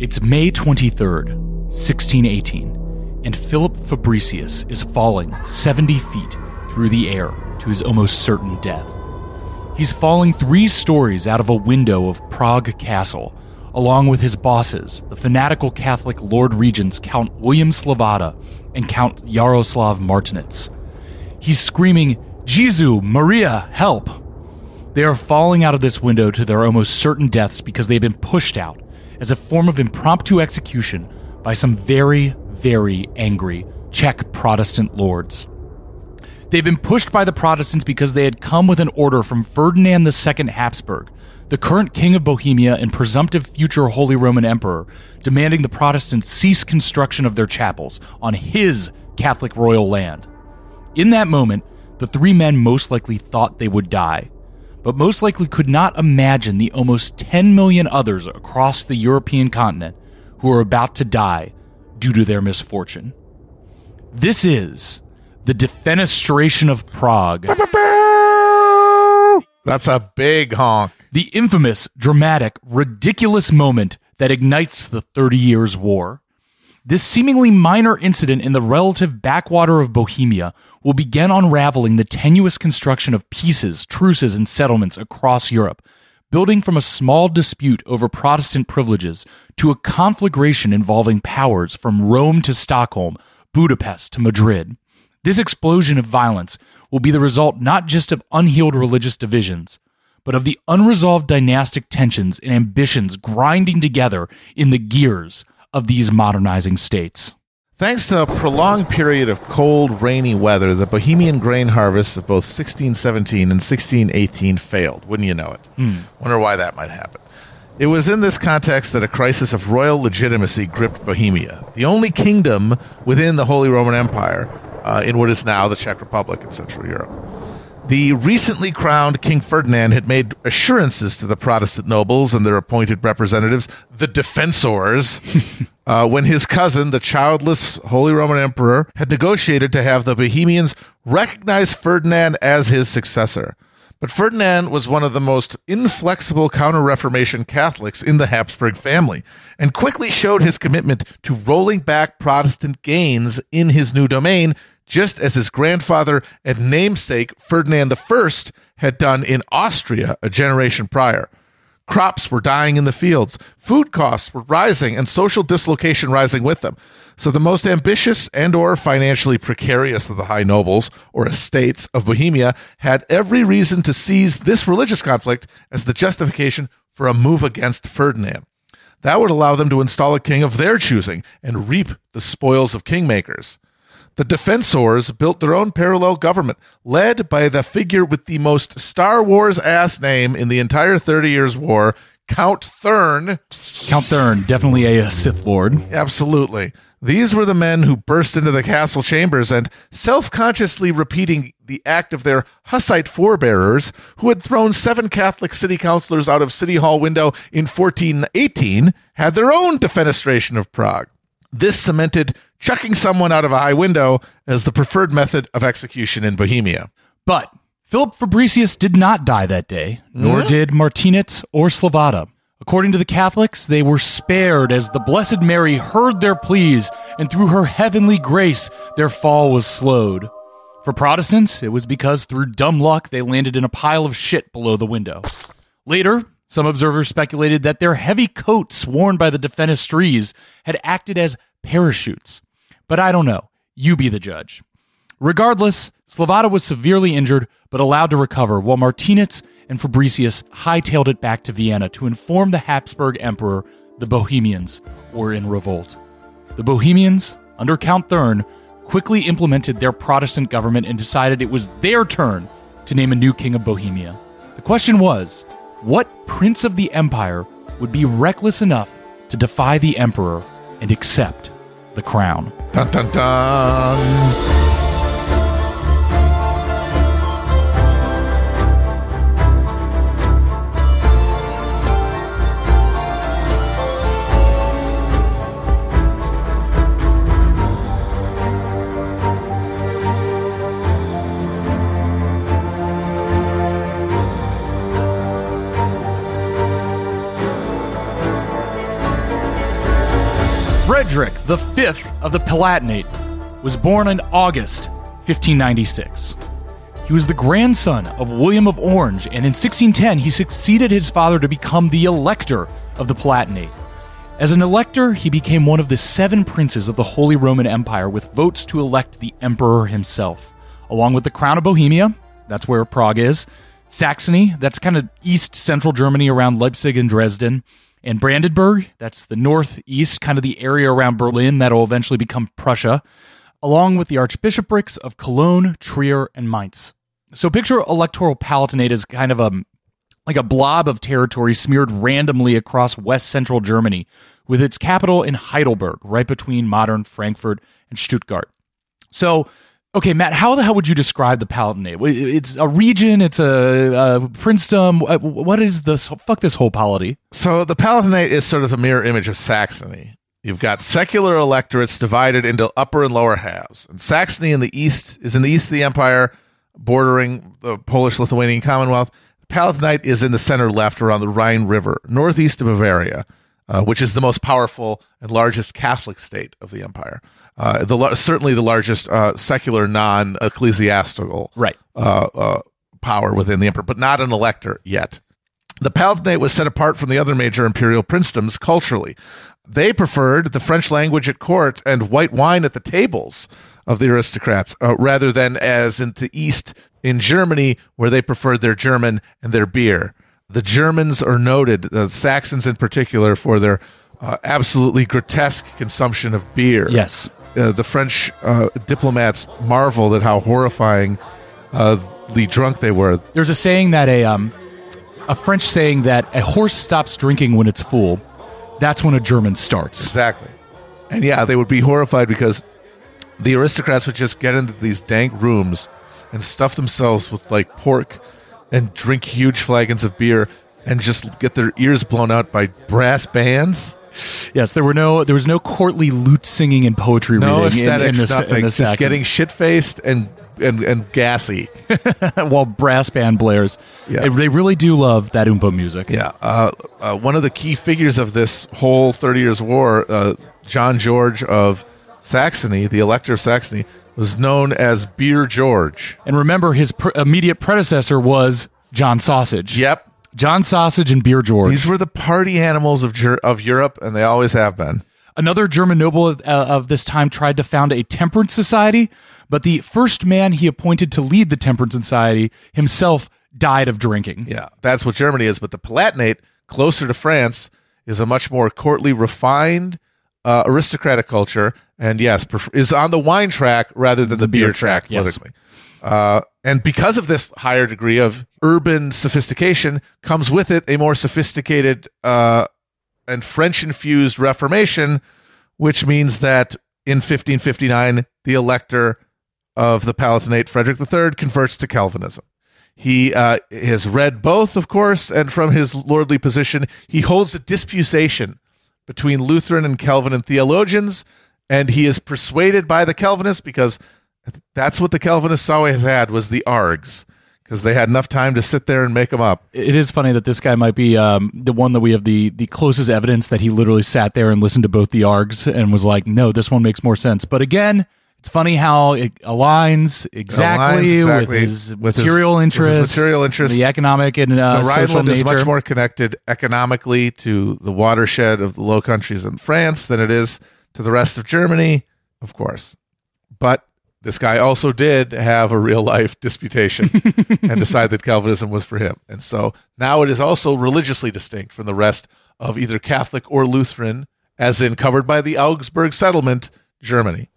It's May 23rd, 1618, and Philip Fabricius is falling 70 feet through the air to his almost certain death. He's falling three stories out of a window of Prague Castle, along with his bosses, the fanatical Catholic Lord Regents Count William Slavata and Count Yaroslav Martinitz. He's screaming, Jesu, Maria, help! They are falling out of this window to their almost certain deaths because they've been pushed out as a form of impromptu execution by some very, very angry Czech Protestant lords. They've been pushed by the Protestants because they had come with an order from Ferdinand II Habsburg, the current king of Bohemia and presumptive future Holy Roman Emperor, demanding the Protestants cease construction of their chapels on his Catholic royal land. In that moment, the three men most likely thought they would die, but most likely could not imagine the almost 10 million others across the European continent who are about to die due to their misfortune. This is the defenestration of Prague, That's a big honk. the infamous, dramatic, ridiculous moment that ignites the Thirty Years' War. This seemingly minor incident in the relative backwater of Bohemia will begin unraveling the tenuous construction of peaces, truces, and settlements across Europe, building from a small dispute over Protestant privileges to a conflagration involving powers from Rome to Stockholm, Budapest to Madrid. This explosion of violence will be the result not just of unhealed religious divisions, but of the unresolved dynastic tensions and ambitions grinding together in the gears of these modernizing states. Thanks to a prolonged period of cold, rainy weather, the Bohemian grain harvests of both 1617 and 1618 failed. Wouldn't you know it? Wonder why that might happen. It was in this context that a crisis of royal legitimacy gripped Bohemia, the only kingdom within the Holy Roman Empire uh, in what is now the Czech Republic in Central Europe. The recently crowned King Ferdinand had made assurances to the Protestant nobles and their appointed representatives, the defensors, uh, when his cousin, the childless Holy Roman Emperor, had negotiated to have the Bohemians recognize Ferdinand as his successor. But Ferdinand was one of the most inflexible Counter Reformation Catholics in the Habsburg family and quickly showed his commitment to rolling back Protestant gains in his new domain, just as his grandfather and namesake Ferdinand I had done in Austria a generation prior. Crops were dying in the fields, food costs were rising, and social dislocation rising with them. So the most ambitious and or financially precarious of the high nobles or estates of Bohemia had every reason to seize this religious conflict as the justification for a move against Ferdinand. That would allow them to install a king of their choosing and reap the spoils of kingmakers. The defensors built their own parallel government, led by the figure with the most Star Wars ass name in the entire Thirty Years' War, Count Thurn. Count Thurn, definitely a Sith Lord. Absolutely. These were the men who burst into the castle chambers and, self consciously repeating the act of their Hussite forebearers, who had thrown seven Catholic city councilors out of City Hall window in 1418, had their own defenestration of Prague. This cemented chucking someone out of a high window as the preferred method of execution in Bohemia. But Philip Fabricius did not die that day, nor hmm? did Martinitz or Slavata. According to the Catholics, they were spared as the Blessed Mary heard their pleas, and through her heavenly grace, their fall was slowed. For Protestants, it was because through dumb luck they landed in a pile of shit below the window. Later, some observers speculated that their heavy coats worn by the defenestries had acted as parachutes. But I don't know. You be the judge. Regardless, Slavata was severely injured but allowed to recover, while Martinitz and Fabricius hightailed it back to Vienna to inform the Habsburg Emperor the Bohemians were in revolt. The Bohemians, under Count Thurn, quickly implemented their Protestant government and decided it was their turn to name a new king of Bohemia. The question was what prince of the empire would be reckless enough to defy the emperor and accept the crown? Dun dun dun. Frederick fifth of the Palatinate was born in August 1596. He was the grandson of William of Orange, and in 1610 he succeeded his father to become the elector of the Palatinate. As an elector, he became one of the seven princes of the Holy Roman Empire with votes to elect the emperor himself, along with the crown of Bohemia, that's where Prague is, Saxony, that's kind of east central Germany around Leipzig and Dresden, and Brandenburg, that's the northeast, kind of the area around Berlin that'll eventually become Prussia, along with the archbishoprics of Cologne, Trier, and Mainz. So picture electoral palatinate as kind of a like a blob of territory smeared randomly across west central Germany, with its capital in Heidelberg, right between modern Frankfurt and Stuttgart. So, okay, Matt, how the hell would you describe the Palatinate? It's a region, it's a, a princedom. What is this? Fuck this whole polity. So the Palatinate is sort of a mirror image of Saxony. You've got secular electorates divided into upper and lower halves. And Saxony in the east is in the east of the empire, bordering the Polish Lithuanian Commonwealth. The Palatinate is in the center left around the Rhine River, northeast of Bavaria, uh, which is the most powerful and largest Catholic state of the empire. Uh, the certainly the largest uh, secular non-ecclesiastical right. Uh, uh, power within the emperor, but not an elector yet. The Palatinate was set apart from the other major imperial princedoms culturally. They preferred the French language at court and white wine at the tables of the aristocrats, uh, rather than as in the East in Germany, where they preferred their German and their beer. The Germans are noted, the Saxons in particular, for their uh, absolutely grotesque consumption of beer. Yes. Uh, the French uh, diplomats marveled at how horrifyingly uh, drunk they were. There's a saying that a um, a French saying that a horse stops drinking when it's full. That's when a German starts. Exactly. And yeah, they would be horrified because the aristocrats would just get into these dank rooms and stuff themselves with like pork and drink huge flagons of beer and just get their ears blown out by brass bands. Yes, there were no there was no courtly lute singing and poetry no reading aesthetics, in, in the, nothing. in the just getting shit faced and and and gassy while brass band blares. Yeah. They really do love that oompa music. Yeah, uh, uh, one of the key figures of this whole Thirty Years' War, uh, John George of Saxony, the Elector of Saxony, was known as Beer George. And remember, his pr- immediate predecessor was John Sausage. Yep. John Sausage and Beer George. These were the party animals of, Ger- of Europe, and they always have been. Another German noble of, uh, of this time tried to found a temperance society, but the first man he appointed to lead the temperance society himself died of drinking. Yeah, that's what Germany is. But the Palatinate, closer to France, is a much more courtly, refined, uh, aristocratic culture, and yes, pref- is on the wine track rather than the, the beer, beer, track, track yes. Uh, and because of this higher degree of urban sophistication, comes with it a more sophisticated uh, and French infused Reformation, which means that in 1559, the elector of the Palatinate, Frederick III, converts to Calvinism. He uh, has read both, of course, and from his lordly position, he holds a disputation between Lutheran and Calvinist theologians, and he is persuaded by the Calvinists because that's what the Calvinists always had was the args because they had enough time to sit there and make them up. It is funny that this guy might be um, the one that we have the the closest evidence that he literally sat there and listened to both the args and was like, "No, this one makes more sense." But again, it's funny how it aligns exactly, aligns exactly with his with material his, interest, his material interest, the economic and uh, the Rhineland is much more connected economically to the watershed of the Low Countries and France than it is to the rest of Germany, of course. But this guy also did have a real life disputation and decide that Calvinism was for him. And so now it is also religiously distinct from the rest of either Catholic or Lutheran, as in covered by the Augsburg settlement, Germany.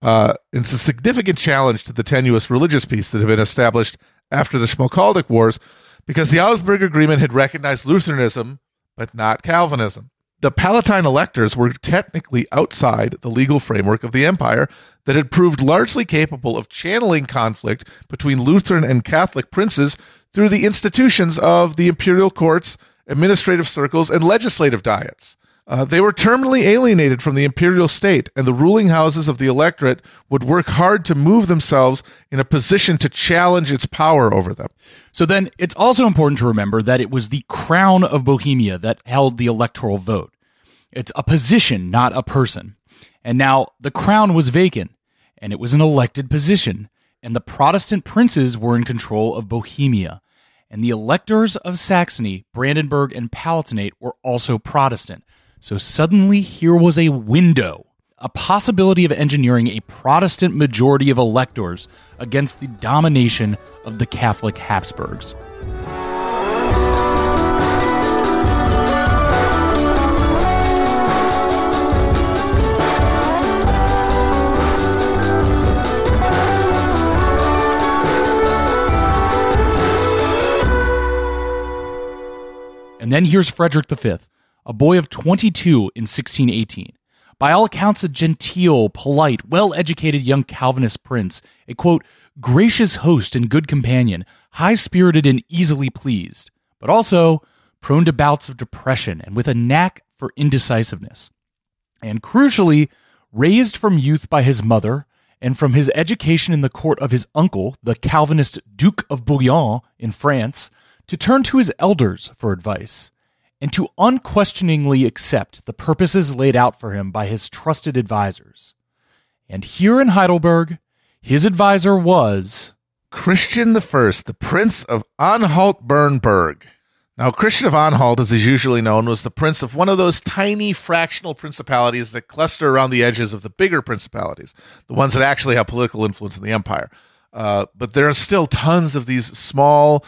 Uh, it's a significant challenge to the tenuous religious peace that had been established after the Schmalkaldic Wars because the Augsburg Agreement had recognized Lutheranism, but not Calvinism. The Palatine electors were technically outside the legal framework of the empire that had proved largely capable of channeling conflict between Lutheran and Catholic princes through the institutions of the imperial courts, administrative circles, and legislative diets. Uh, they were terminally alienated from the imperial state, and the ruling houses of the electorate would work hard to move themselves in a position to challenge its power over them. So then it's also important to remember that it was the crown of Bohemia that held the electoral vote. It's a position, not a person. And now the crown was vacant, and it was an elected position, and the Protestant princes were in control of Bohemia. And the electors of Saxony, Brandenburg, and Palatinate were also Protestant. So suddenly here was a window, a possibility of engineering a Protestant majority of electors against the domination of the Catholic Habsburgs. And then here's Frederick V, a boy of 22 in 1618. By all accounts, a genteel, polite, well educated young Calvinist prince, a quote, gracious host and good companion, high spirited and easily pleased, but also prone to bouts of depression and with a knack for indecisiveness. And crucially, raised from youth by his mother and from his education in the court of his uncle, the Calvinist Duke of Bouillon in France, to turn to his elders for advice, and to unquestioningly accept the purposes laid out for him by his trusted advisers. And here in Heidelberg, his adviser was Christian I, the Prince of Anhalt-Bernburg. Now, Christian of Anhalt, as is usually known, was the prince of one of those tiny fractional principalities that cluster around the edges of the bigger principalities, the ones that actually have political influence in the empire. Uh, but there are still tons of these small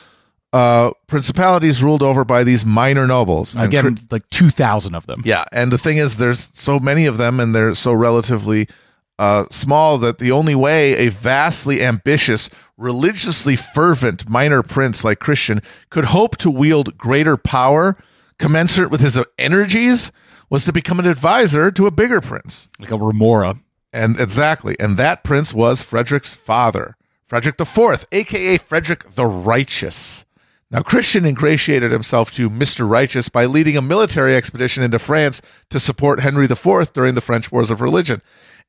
uh, principalities ruled over by these minor nobles. Again, like 2,000 of them. Yeah. And the thing is, there's so many of them, and they're so relatively uh, small that the only way a vastly ambitious, religiously fervent minor prince like Christian could hope to wield greater power commensurate with his energies was to become an advisor to a bigger prince. Like a remora. And exactly. And that prince was Frederick's father, Frederick IV, aka Frederick the Righteous. Now, Christian ingratiated himself to Mr. Righteous by leading a military expedition into France to support Henry IV during the French Wars of Religion.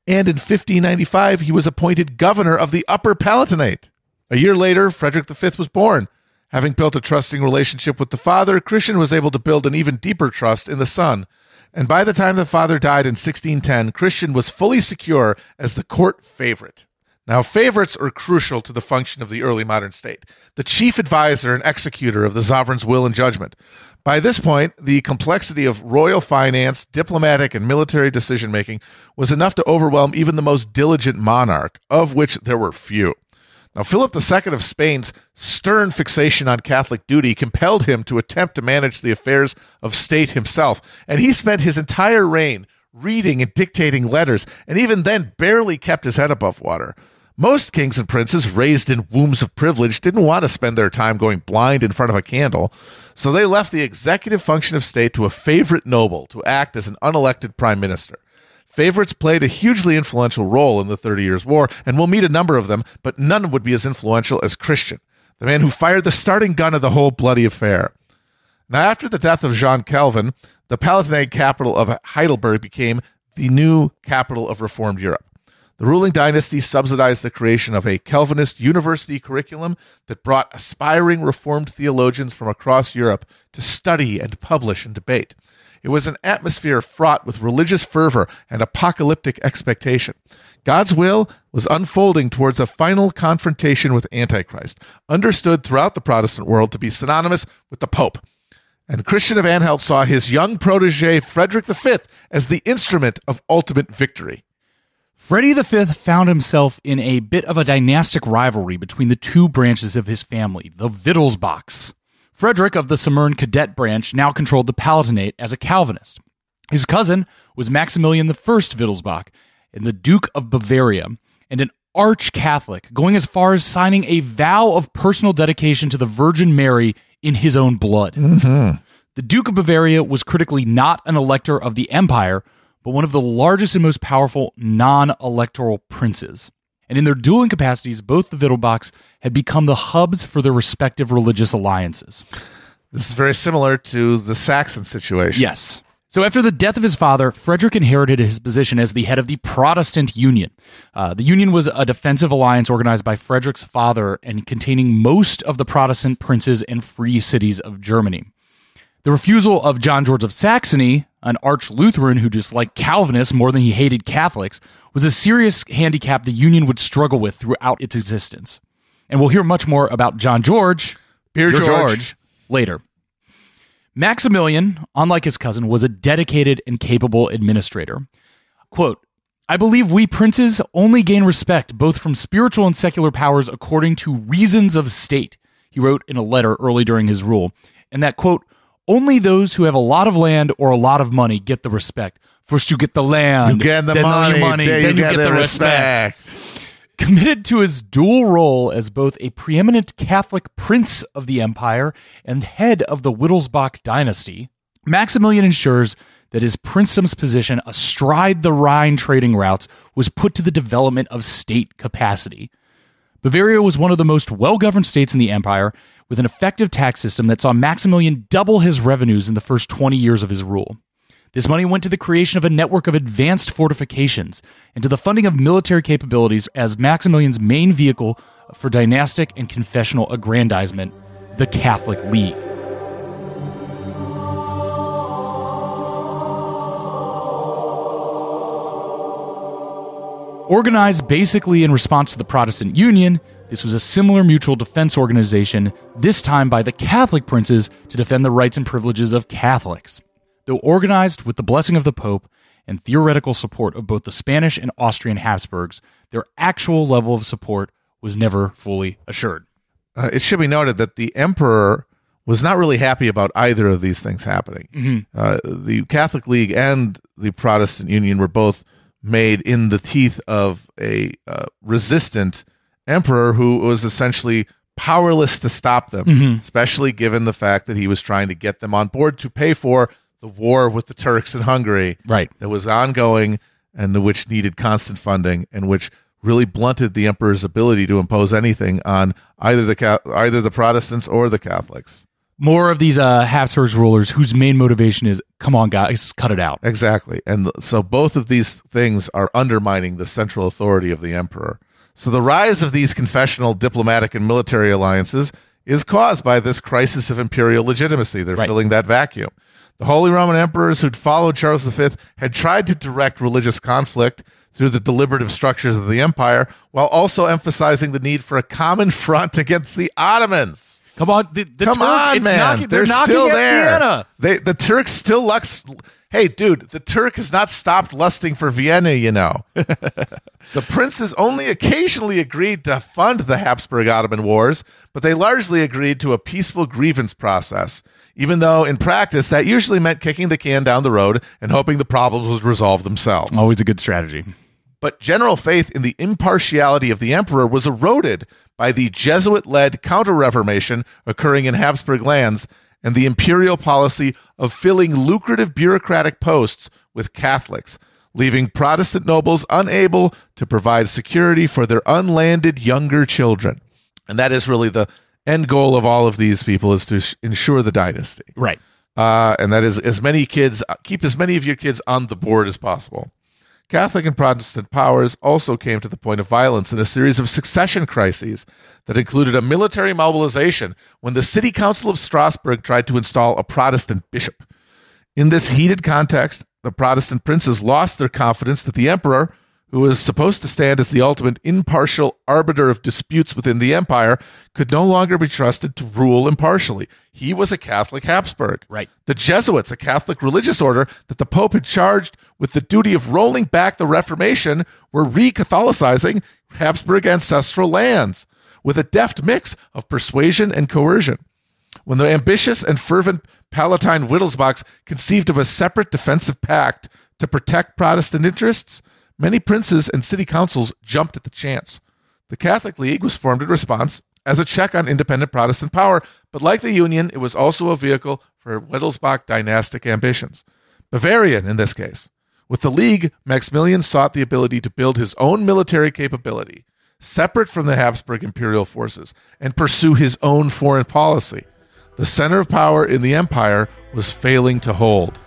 And in 1595, he was appointed governor of the Upper Palatinate. A year later, Frederick V was born. Having built a trusting relationship with the father, Christian was able to build an even deeper trust in the son. And by the time the father died in 1610, Christian was fully secure as the court favorite. Now, favorites are crucial to the function of the early modern state, the chief advisor and executor of the sovereign's will and judgment. By this point, the complexity of royal finance, diplomatic, and military decision making was enough to overwhelm even the most diligent monarch, of which there were few. Now, Philip II of Spain's stern fixation on Catholic duty compelled him to attempt to manage the affairs of state himself, and he spent his entire reign reading and dictating letters, and even then barely kept his head above water. Most kings and princes raised in wombs of privilege didn't want to spend their time going blind in front of a candle, so they left the executive function of state to a favorite noble to act as an unelected prime minister. Favorites played a hugely influential role in the Thirty Years' War, and we'll meet a number of them, but none would be as influential as Christian, the man who fired the starting gun of the whole bloody affair. Now, after the death of Jean Calvin, the Palatinate capital of Heidelberg became the new capital of Reformed Europe. The ruling dynasty subsidized the creation of a Calvinist university curriculum that brought aspiring Reformed theologians from across Europe to study and publish and debate. It was an atmosphere fraught with religious fervor and apocalyptic expectation. God's will was unfolding towards a final confrontation with Antichrist, understood throughout the Protestant world to be synonymous with the Pope. And Christian of Anhalt saw his young protege, Frederick V, as the instrument of ultimate victory. Freddie V found himself in a bit of a dynastic rivalry between the two branches of his family, the Wittelsbachs. Frederick of the Simmern cadet branch now controlled the Palatinate as a Calvinist. His cousin was Maximilian I Wittelsbach, and the Duke of Bavaria, and an arch Catholic, going as far as signing a vow of personal dedication to the Virgin Mary in his own blood. Mm-hmm. The Duke of Bavaria was critically not an elector of the empire, but one of the largest and most powerful non electoral princes. And in their dueling capacities, both the Wittelsbachs had become the hubs for their respective religious alliances. This is very similar to the Saxon situation. Yes. So, after the death of his father, Frederick inherited his position as the head of the Protestant Union. Uh, the Union was a defensive alliance organized by Frederick's father and containing most of the Protestant princes and free cities of Germany. The refusal of John George of Saxony an arch Lutheran who disliked Calvinists more than he hated Catholics, was a serious handicap the Union would struggle with throughout its existence. And we'll hear much more about John George, Beer George. later. Maximilian, unlike his cousin, was a dedicated and capable administrator. Quote, I believe we princes only gain respect both from spiritual and secular powers according to reasons of state, he wrote in a letter early during his rule, and that, quote, only those who have a lot of land or a lot of money get the respect. First you get the land, You get the then money, money, then then you get get the the respect respect. committed to his dual role as both a preeminent Catholic prince of the empire and head of the Wittelsbach dynasty, Maximilian ensures that his princedom's position astride the Rhine trading routes was put to the development of state capacity. Bavaria was one of the most well governed states in the empire, with an effective tax system that saw Maximilian double his revenues in the first 20 years of his rule. This money went to the creation of a network of advanced fortifications and to the funding of military capabilities as Maximilian's main vehicle for dynastic and confessional aggrandizement, the Catholic League. Organized basically in response to the Protestant Union, this was a similar mutual defense organization, this time by the Catholic princes to defend the rights and privileges of Catholics. Though organized with the blessing of the Pope and theoretical support of both the Spanish and Austrian Habsburgs, their actual level of support was never fully assured. Uh, it should be noted that the emperor was not really happy about either of these things happening. Uh, the Catholic League and the Protestant Union were both made in the teeth of a uh, resistant emperor who was essentially powerless to stop them, especially given the fact that he was trying to get them on board to pay for the war with the Turks in Hungary Right. that was ongoing and which needed constant funding and which really blunted the emperor's ability to impose anything on either the either the Protestants or the Catholics. More of these uh, Habsburg rulers whose main motivation is, come on, guys, cut it out. Exactly. And so both of these things are undermining the central authority of the emperor. So the rise of these confessional diplomatic and military alliances is caused by this crisis of imperial legitimacy. They're Right. filling that vacuum. The Holy Roman emperors who'd followed Charles V had tried to direct religious conflict through the deliberative structures of the empire while also emphasizing the need for a common front against the Ottomans. Come on, the, the Come Turk- on, man. knocking- they're, knocking still there. Vienna. They, the Turks still lux. Hey, dude, the Turk has not stopped lusting for Vienna, you know. the princes only occasionally agreed to fund the Habsburg Ottoman wars, but they largely agreed to a peaceful grievance process, even though in practice that usually meant kicking the can down the road and hoping the problems would resolve themselves. Always a good strategy. But general faith in the impartiality of the emperor was eroded by the Jesuit led Counter Reformation occurring in Habsburg lands and the imperial policy of filling lucrative bureaucratic posts with Catholics, leaving Protestant nobles unable to provide security for their unlanded younger children. And that is really the end goal of all of these people is to sh- ensure the dynasty Right. uh, and that is as many kids keep as many of your kids on the board as possible. Catholic and Protestant powers also came to the point of violence in a series of succession crises that included a military mobilization when the City Council of Strasbourg tried to install a Protestant bishop. In this heated context, the Protestant princes lost their confidence that the emperor, who was supposed to stand as the ultimate impartial arbiter of disputes within the empire, could no longer be trusted to rule impartially. He was a Catholic Habsburg. Right. The Jesuits, a Catholic religious order that the Pope had charged with the duty of rolling back the Reformation, were re Catholicizing Habsburg ancestral lands with a deft mix of persuasion and coercion. When the ambitious and fervent Palatine Wittelsbach conceived of a separate defensive pact to protect Protestant interests, many princes and city councils jumped at the chance. The Catholic League was formed in response as a check on independent Protestant power, but like the Union, it was also a vehicle for Wittelsbach dynastic ambitions. Bavarian, in this case. With the League, Maximilian sought the ability to build his own military capability, separate from the Habsburg imperial forces, and pursue his own foreign policy. The center of power in the empire was failing to hold.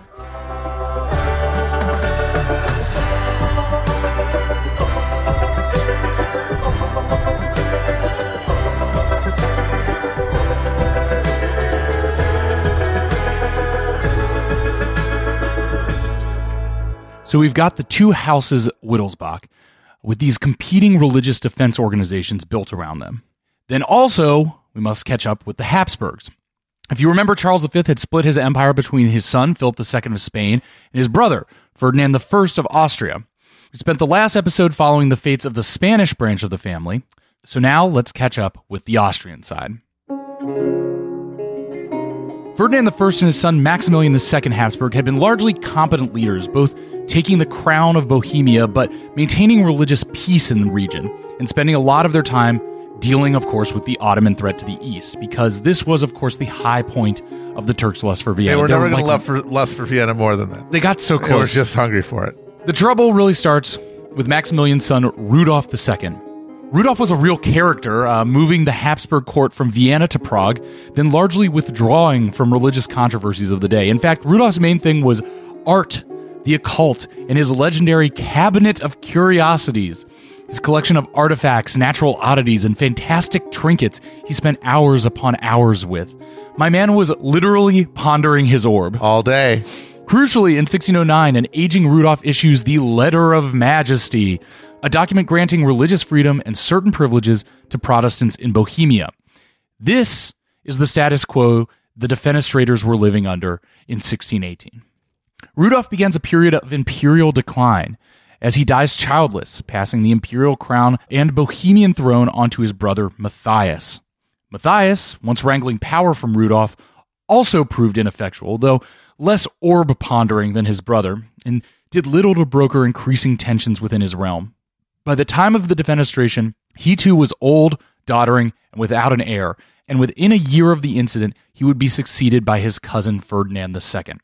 So we've got the two houses Wittelsbach with these competing religious defense organizations built around them. Then also, we must catch up with the Habsburgs. If you remember, Charles V had split his empire between his son, Philip II of Spain, and his brother, Ferdinand I of Austria. We spent the last episode following the fates of the Spanish branch of the family, so now let's catch up with the Austrian side. Ferdinand I and his son Maximilian II Habsburg had been largely competent leaders, both taking the crown of Bohemia but maintaining religious peace in the region, and spending a lot of their time dealing, of course, with the Ottoman threat to the east, because this was, of course, the high point of the Turks' lust for Vienna. They were never going to like- lust for, lust for Vienna more than that. They got so They were close. just hungry for it. The trouble really starts with Maximilian's son, Rudolf II. Rudolf was a real character, uh, moving the Habsburg court from Vienna to Prague, then largely withdrawing from religious controversies of the day. In fact, Rudolf's main thing was art, the occult, and his legendary Cabinet of Curiosities. His collection of artifacts, natural oddities, and fantastic trinkets he spent hours upon hours with. My man was literally pondering his orb. All day. Crucially, in 1609, an aging Rudolf issues the Letter of Majesty, a document granting religious freedom and certain privileges to Protestants in Bohemia. This is the status quo the defenestrators were living under in 1618. Rudolf begins a period of imperial decline as he dies childless, passing the imperial crown and Bohemian throne onto his brother Matthias. Matthias, once wrangling power from Rudolf, also proved ineffectual, though less orb pondering than his brother, and did little to broker increasing tensions within his realm. By the time of the defenestration, he too was old, doddering, and without an heir, and within a year of the incident, he would be succeeded by his cousin Ferdinand II.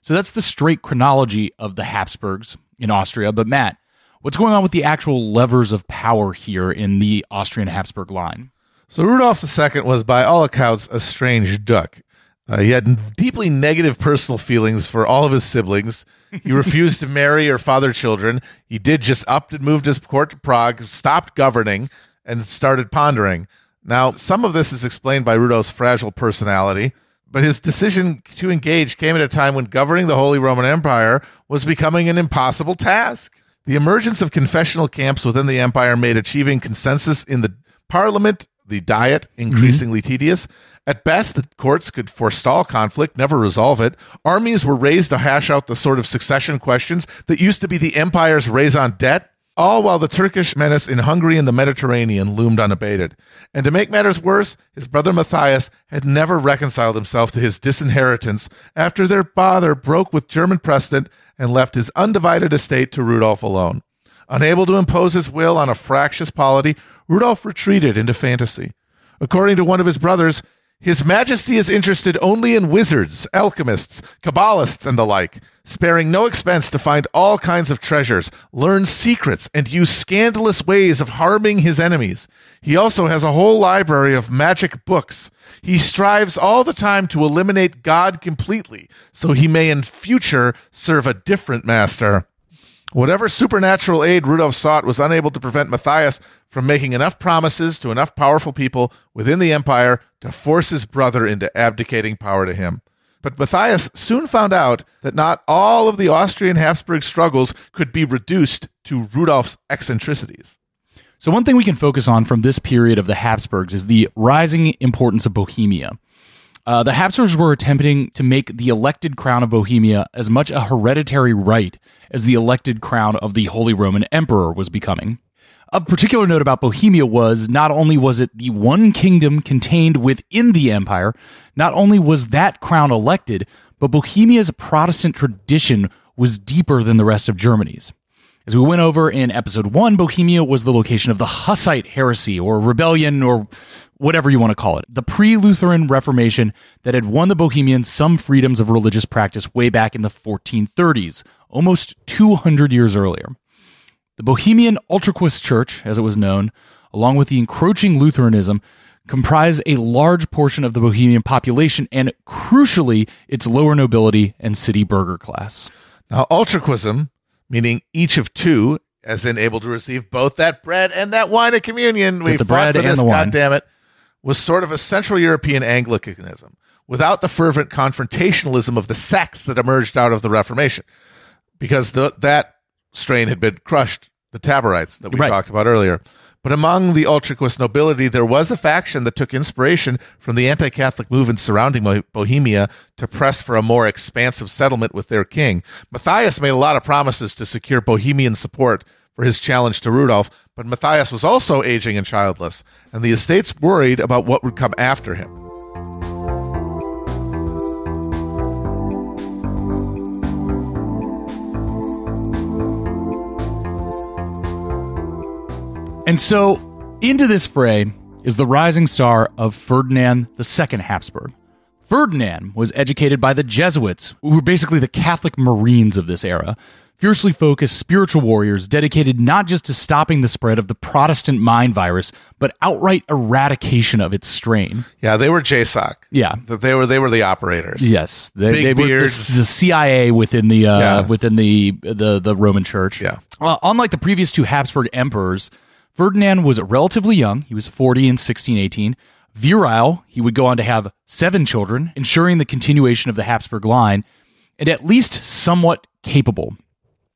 So that's the straight chronology of the Habsburgs in Austria. But Matt, what's going on with the actual levers of power here in the Austrian Habsburg line? So Rudolf II was, by all accounts, a strange duck. Uh, he had deeply negative personal feelings for all of his siblings. He refused to marry or father children. He did just upped and moved his court to Prague, stopped governing, and started pondering. Now, some of this is explained by Rudolf's fragile personality, but his decision to engage came at a time when governing the Holy Roman Empire was becoming an impossible task. The emergence of confessional camps within the empire made achieving consensus in the parliament, the diet, increasingly mm-hmm. tedious. At best, the courts could forestall conflict, never resolve it. Armies were raised to hash out the sort of succession questions that used to be the empire's raison d'etre, all while the Turkish menace in Hungary and the Mediterranean loomed unabated. And to make matters worse, his brother Matthias had never reconciled himself to his disinheritance after their father broke with German precedent and left his undivided estate to Rudolf alone. Unable to impose his will on a fractious polity, Rudolf retreated into fantasy. According to one of his brothers, his Majesty is interested only in wizards, alchemists, Kabbalists, and the like, sparing no expense to find all kinds of treasures, learn secrets, and use scandalous ways of harming his enemies. He also has a whole library of magic books. He strives all the time to eliminate God completely, so he may in future serve a different master. Whatever supernatural aid Rudolf sought was unable to prevent Matthias from making enough promises to enough powerful people within the empire to force his brother into abdicating power to him. But Matthias soon found out that not all of the Austrian Habsburg struggles could be reduced to Rudolf's eccentricities. So, one thing we can focus on from this period of the Habsburgs is the rising importance of Bohemia. Uh, the Habsburgs were attempting to make the elected crown of Bohemia as much a hereditary right as the elected crown of the Holy Roman Emperor was becoming. Of particular note about Bohemia was not only was it the one kingdom contained within the empire, not only was that crown elected, but Bohemia's Protestant tradition was deeper than the rest of Germany's. As we went over in episode one, Bohemia was the location of the Hussite heresy or rebellion or whatever you want to call it, the pre Lutheran Reformation that had won the Bohemians some freedoms of religious practice way back in the 1430s, almost 200 years earlier. The Bohemian Ultraquist Church, as it was known, along with the encroaching Lutheranism, comprise a large portion of the Bohemian population and, crucially, its lower nobility and city burgher class. Now, ultraquism, meaning each of two, as in able to receive both that bread and that wine at communion, we the bread for and this, the wine. goddammit, was sort of a Central European Anglicanism without the fervent confrontationalism of the sects that emerged out of the Reformation. because the, that strain had been crushed, the Taborites that we Right. talked about earlier. But among the Ultraquist nobility, there was a faction that took inspiration from the anti Catholic movement surrounding Bohemia to press for a more expansive settlement with their king. Matthias made a lot of promises to secure Bohemian support for his challenge to Rudolf, but Matthias was also aging and childless, and the estates worried about what would come after him. And so, into this fray is the rising star of Ferdinand II Habsburg. Ferdinand was educated by the Jesuits, who were basically the Catholic Marines of this era, fiercely focused spiritual warriors dedicated not just to stopping the spread of the Protestant mind virus, but outright eradication of its strain. Yeah, they were JSOC. Yeah. They were they were the operators. Yes, they, Big they were the, the CIA within the uh, Yeah. within the, the the Roman Church. Yeah. Uh, unlike the previous two Habsburg emperors, Ferdinand was relatively young. He was 40 in 1618. Virile, he would go on to have seven children, ensuring the continuation of the Habsburg line, and at least somewhat capable.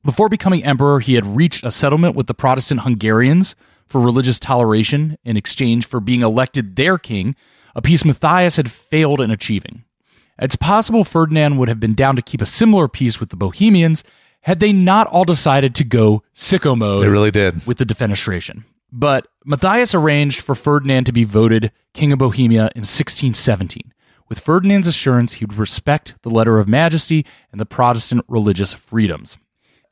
Before becoming emperor, he had reached a settlement with the Protestant Hungarians for religious toleration in exchange for being elected their king, a peace Matthias had failed in achieving. It's possible Ferdinand would have been down to keep a similar peace with the Bohemians had they not all decided to go sicko mode They really did. with the defenestration. But Matthias arranged for Ferdinand to be voted King of Bohemia in 1617, with Ferdinand's assurance he would respect the letter of majesty and the Protestant religious freedoms.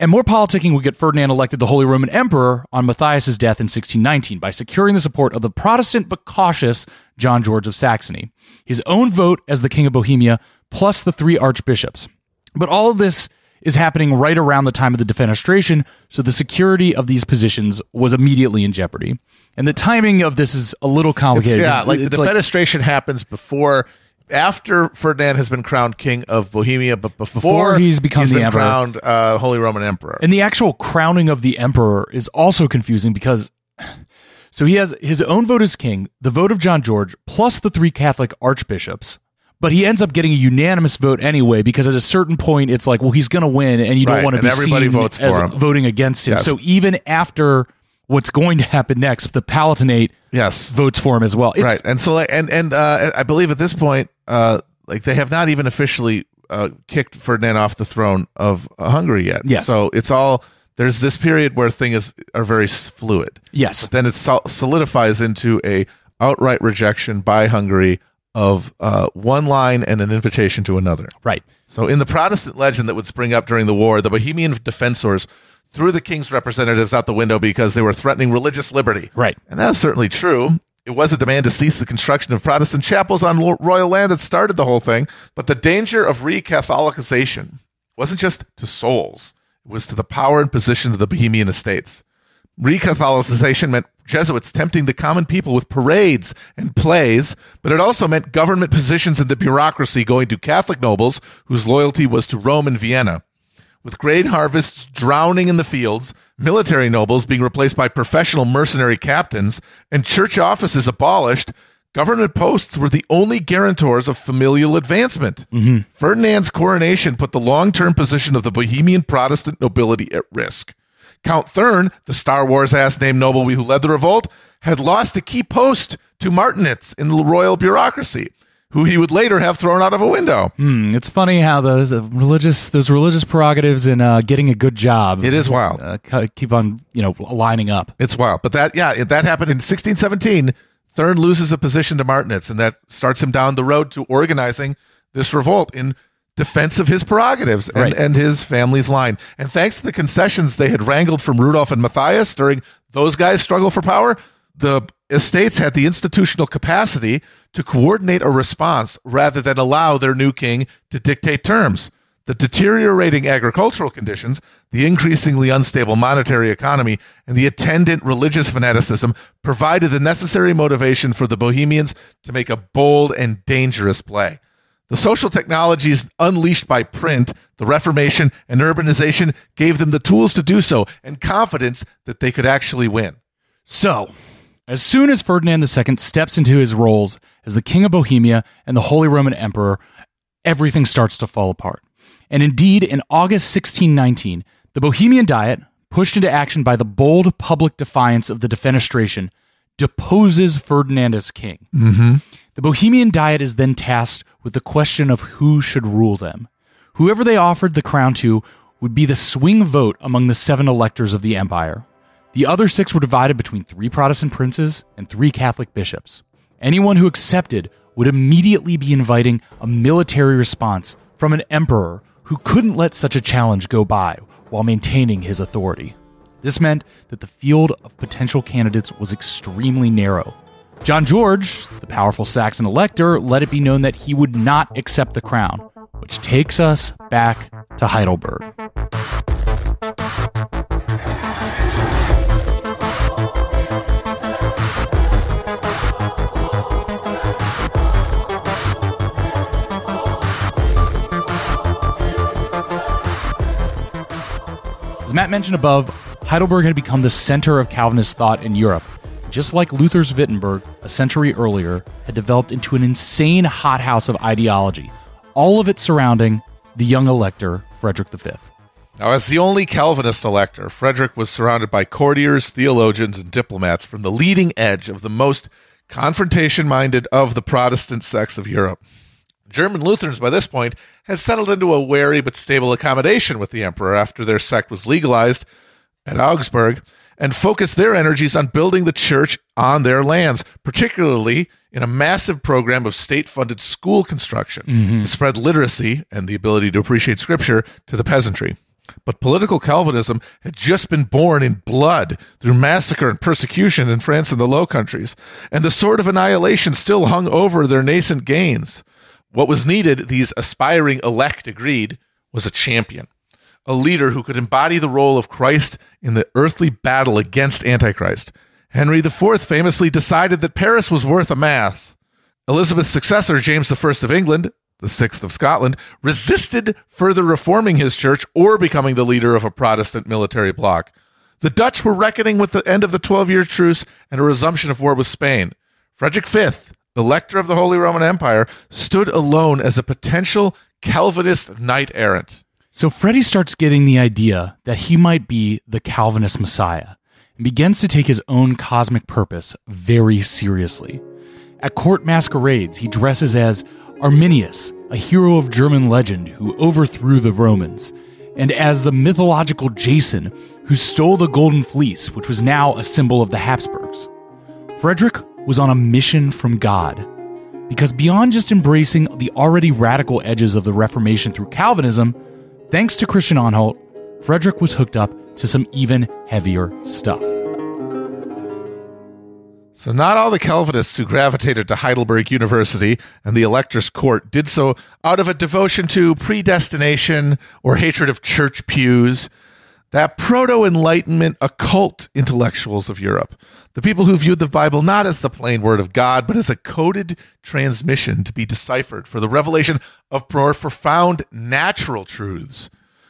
And more politicking would get Ferdinand elected the Holy Roman Emperor on Matthias's death in 1619 by securing the support of the Protestant but cautious John George of Saxony, his own vote as the King of Bohemia, plus the three archbishops. But all of this is happening right around the time of the defenestration, so the security of these positions was immediately in jeopardy. And the timing of this is a little It's- complicated. yeah, It's- like the it's defenestration happens before, after Ferdinand has been crowned king of Bohemia, but before, Before he's become the been emperor. crowned uh, Holy Roman Emperor. And the actual crowning of the emperor is also confusing because so he has his own vote as king, the vote of John George, plus the three Catholic archbishops. But he ends up getting a unanimous vote anyway because at a certain point it's like, well, he's going to win, and you Right, don't want to be everybody seen votes as him. voting against him. Yes. So even after what's going to happen next, the Palatinate yes, votes for him as well. It's, right. And so, like, and and uh, I believe at this point, uh, like they have not even officially uh, kicked Ferdinand off the throne of uh, Hungary yet. Yes. So it's all there's this period where things are very fluid. Yes. But then it sol- solidifies into a outright rejection by Hungary of uh, one line and an invitation to another. Right. So, in the Protestant legend that would spring up during the war, the Bohemian defensors threw the king's representatives out the window because they were threatening religious liberty. Right. And that's certainly true. It was a demand to cease the construction of Protestant chapels on royal land that started the whole thing. But the danger of re Catholicization wasn't just to souls, it was to the power and position of the Bohemian estates. Recatholicization meant Jesuits tempting the common people with parades and plays, but it also meant government positions in the bureaucracy going to Catholic nobles whose loyalty was to Rome and Vienna. With grain harvests drowning in the fields, military nobles being replaced by professional mercenary captains, and church offices abolished, government posts were the only guarantors of familial advancement. Mm-hmm. Ferdinand's coronation put the long term position of the Bohemian Protestant nobility at risk. Count Thurn, the Star Wars ass named noble who led the revolt, had lost a key post to Martinitz in the royal bureaucracy, who he would later have thrown out of a window. Hmm, it's funny how those uh, religious those religious prerogatives and uh, getting a good job It is wild. uh, keep on you know lining up. It's wild. But that, yeah, that happened in 1617. Thurn loses a position to Martinitz, and that starts him down the road to organizing this revolt in defense of his prerogatives and, Right. and his family's line. And thanks to the concessions they had wrangled from Rudolf and Matthias during those guys' struggle for power, the estates had the institutional capacity to coordinate a response rather than allow their new king to dictate terms. The deteriorating agricultural conditions, the increasingly unstable monetary economy, and the attendant religious fanaticism provided the necessary motivation for the Bohemians to make a bold and dangerous play. The social technologies unleashed by print, the Reformation, and urbanization gave them the tools to do so and confidence that they could actually win. So, as soon as Ferdinand II steps into his roles as the King of Bohemia and the Holy Roman Emperor, everything starts to fall apart. And indeed, in August 1619, the Bohemian Diet, pushed into action by the bold public defiance of the defenestration, deposes Ferdinand as king. Mm-hmm. The Bohemian Diet is then tasked with the question of who should rule them. Whoever they offered the crown to would be the swing vote among the seven electors of the empire. The other six were divided between three Protestant princes and three Catholic bishops. Anyone who accepted would immediately be inviting a military response from an emperor who couldn't let such a challenge go by while maintaining his authority. This meant that the field of potential candidates was extremely narrow. John George, the powerful Saxon elector, let it be known that he would not accept the crown, which takes us back to Heidelberg. As Matt mentioned above, Heidelberg had become the center of Calvinist thought in Europe. Just like Luther's Wittenberg a century earlier, had developed into an insane hothouse of ideology, all of it surrounding the young elector, Frederick V. Now, as the only Calvinist elector, Frederick was surrounded by courtiers, theologians, and diplomats from the leading edge of the most confrontation minded of the Protestant sects of Europe. German Lutherans, by this point, had settled into a wary but stable accommodation with the emperor after their sect was legalized at Augsburg and focused their energies on building the church on their lands, particularly in a massive program of state funded school construction mm-hmm. to spread literacy and the ability to appreciate scripture to the peasantry. But political Calvinism had just been born in blood through massacre and persecution in France and the Low Countries, and the sword of annihilation still hung over their nascent gains. What was needed, these aspiring elect agreed, was a champion, a leader who could embody the role of Christ in the earthly battle against Antichrist. Henry IV famously decided that Paris was worth a mass. Elizabeth's successor, James I of England, the sixth of Scotland, resisted further reforming his church or becoming the leader of a Protestant military bloc. The Dutch were reckoning with the end of the Twelve Year Truce and a resumption of war with Spain. Frederick V, elector of the Holy Roman Empire, stood alone as a potential Calvinist knight errant. So Freddie starts getting the idea that he might be the Calvinist Messiah and begins to take his own cosmic purpose very seriously. At court masquerades, he dresses as Arminius, a hero of German legend who overthrew the Romans, and as the mythological Jason, who stole the Golden Fleece, which was now a symbol of the Habsburgs. Frederick was on a mission from God. Because beyond just embracing the already radical edges of the Reformation through Calvinism, thanks to Christian Anhalt, Frederick was hooked up to some even heavier stuff. So, not all the Calvinists who gravitated to Heidelberg University and the elector's court did so out of a devotion to predestination or hatred of church pews. That proto Enlightenment occult intellectuals of Europe, the people who viewed the Bible not as the plain word of God, but as a coded transmission to be deciphered for the revelation of more profound natural truths,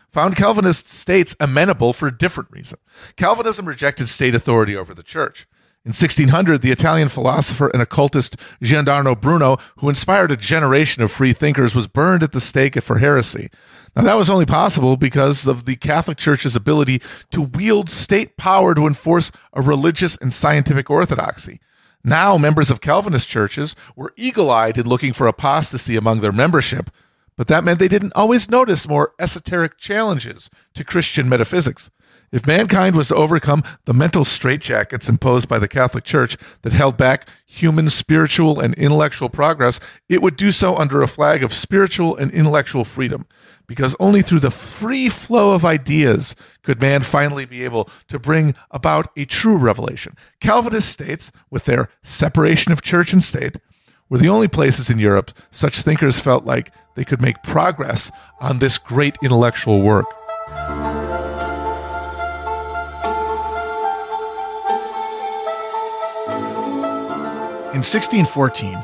found Calvinist states amenable for a different reason. Calvinism rejected state authority over the church. In 1600, the Italian philosopher and occultist Giordano Bruno, who inspired a generation of free thinkers, was burned at the stake for heresy. Now, that was only possible because of the Catholic Church's ability to wield state power to enforce a religious and scientific orthodoxy. Now, members of Calvinist churches were eagle eyed in looking for apostasy among their membership, but that meant they didn't always notice more esoteric challenges to Christian metaphysics. If mankind was to overcome the mental straitjackets imposed by the Catholic Church that held back human spiritual and intellectual progress, it would do so under a flag of spiritual and intellectual freedom. Because only through the free flow of ideas could man finally be able to bring about a true revelation. Calvinist states, with their separation of church and state, were the only places in Europe such thinkers felt like they could make progress on this great intellectual work. In 1614,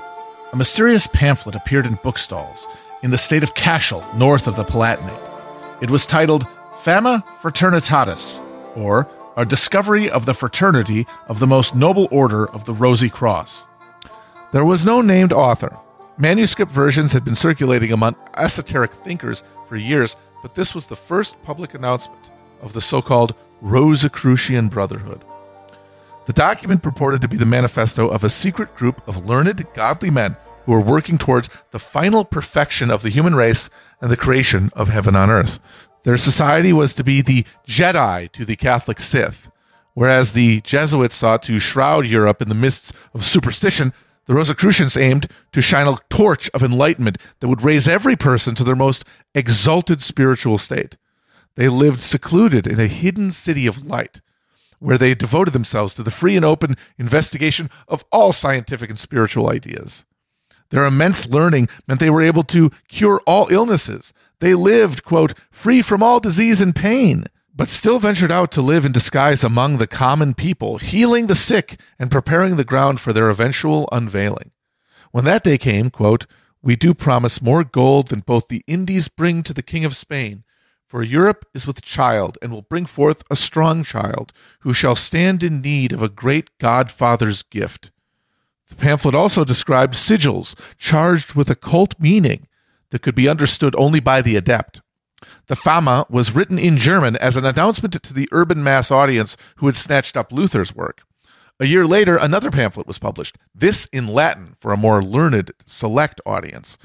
a mysterious pamphlet appeared in bookstalls in the state of Kassel, north of the Palatinate. It was titled Fama Fraternitatis, or A Discovery of the Fraternity of the Most Noble Order of the Rosy Cross. There was no named author, Manuscript versions had been circulating among esoteric thinkers for years, but this was the first public announcement of the so called Rosicrucian Brotherhood. The document purported to be the manifesto of a secret group of learned, godly men who were working towards the final perfection of the human race and the creation of heaven on earth. Their society was to be the Jedi to the Catholic Sith. Whereas the Jesuits sought to shroud Europe in the mists of superstition, the Rosicrucians aimed to shine a torch of enlightenment that would raise every person to their most exalted spiritual state. They lived secluded in a hidden city of light, where they devoted themselves to the free and open investigation of all scientific and spiritual ideas. Their immense learning meant they were able to cure all illnesses. They lived, quote, free from all disease and pain, but still ventured out to live in disguise among the common people, healing the sick and preparing the ground for their eventual unveiling. When that day came, quote, we do promise more gold than both the Indies bring to the King of Spain. For Europe is with child, and will bring forth a strong child, who shall stand in need of a great Godfather's gift. The pamphlet also described sigils charged with occult meaning that could be understood only by the adept. The Fama was written in German as an announcement to the urban mass audience who had snatched up Luther's work. A year later, another pamphlet was published, this in Latin for a more learned, select audience.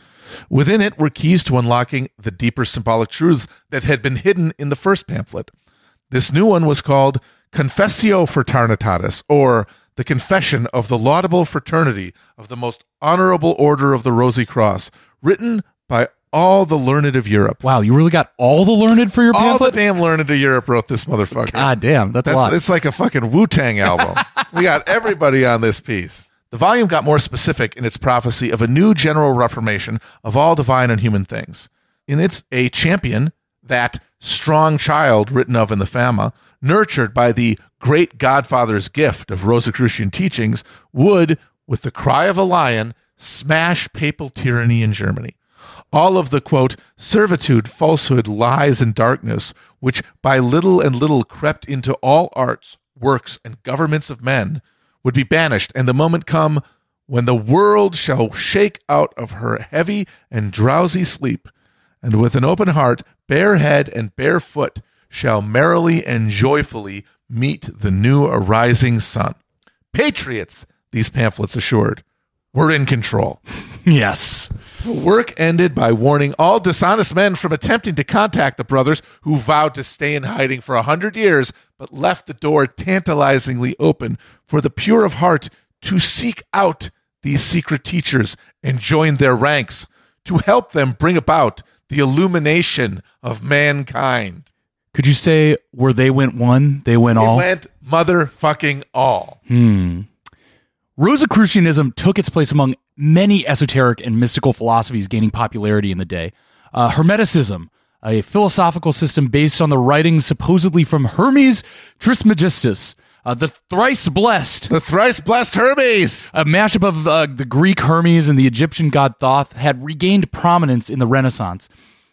Within it were keys to unlocking the deeper symbolic truths that had been hidden in the first pamphlet. This new one was called Confessio Fraternitatis, or the Confession of the Laudable Fraternity of the Most Honorable Order of the Rosy Cross, written by all the learned of Europe. Wow, you really got all the learned for your pamphlet? All the damn learned of Europe wrote this motherfucker. God damn, that's, a That's, lot. it's like a fucking Wu Tang album. we got everybody on this piece. The volume got more specific in its prophecy of a new general reformation of all divine and human things. In its a champion, that strong child written of in the Fama, nurtured by the great Godfather's gift of Rosicrucian teachings, would, with the cry of a lion, smash papal tyranny in Germany all of the quote servitude falsehood lies and darkness which by little and little crept into all arts works and governments of men would be banished. And the moment come when the world shall shake out of her heavy and drowsy sleep and with an open heart bare head and bare foot shall merrily and joyfully meet the new arising sun. Patriots these pamphlets assured were in control. Yes. the work ended by warning all dishonest men from attempting to contact the brothers who vowed to stay in hiding for a hundred years, but left the door tantalizingly open for the pure of heart to seek out these secret teachers and join their ranks to help them bring about the illumination of mankind. Could you say where they went one, they went It all? went motherfucking all. Hmm. Rosicrucianism took its place among many esoteric and mystical philosophies gaining popularity in the day. Uh, Hermeticism, a philosophical system based on the writings supposedly from Hermes Trismegistus, uh, the thrice blessed, The thrice blessed Hermes. a mashup of uh, the Greek Hermes and the Egyptian god Thoth, had regained prominence in the Renaissance,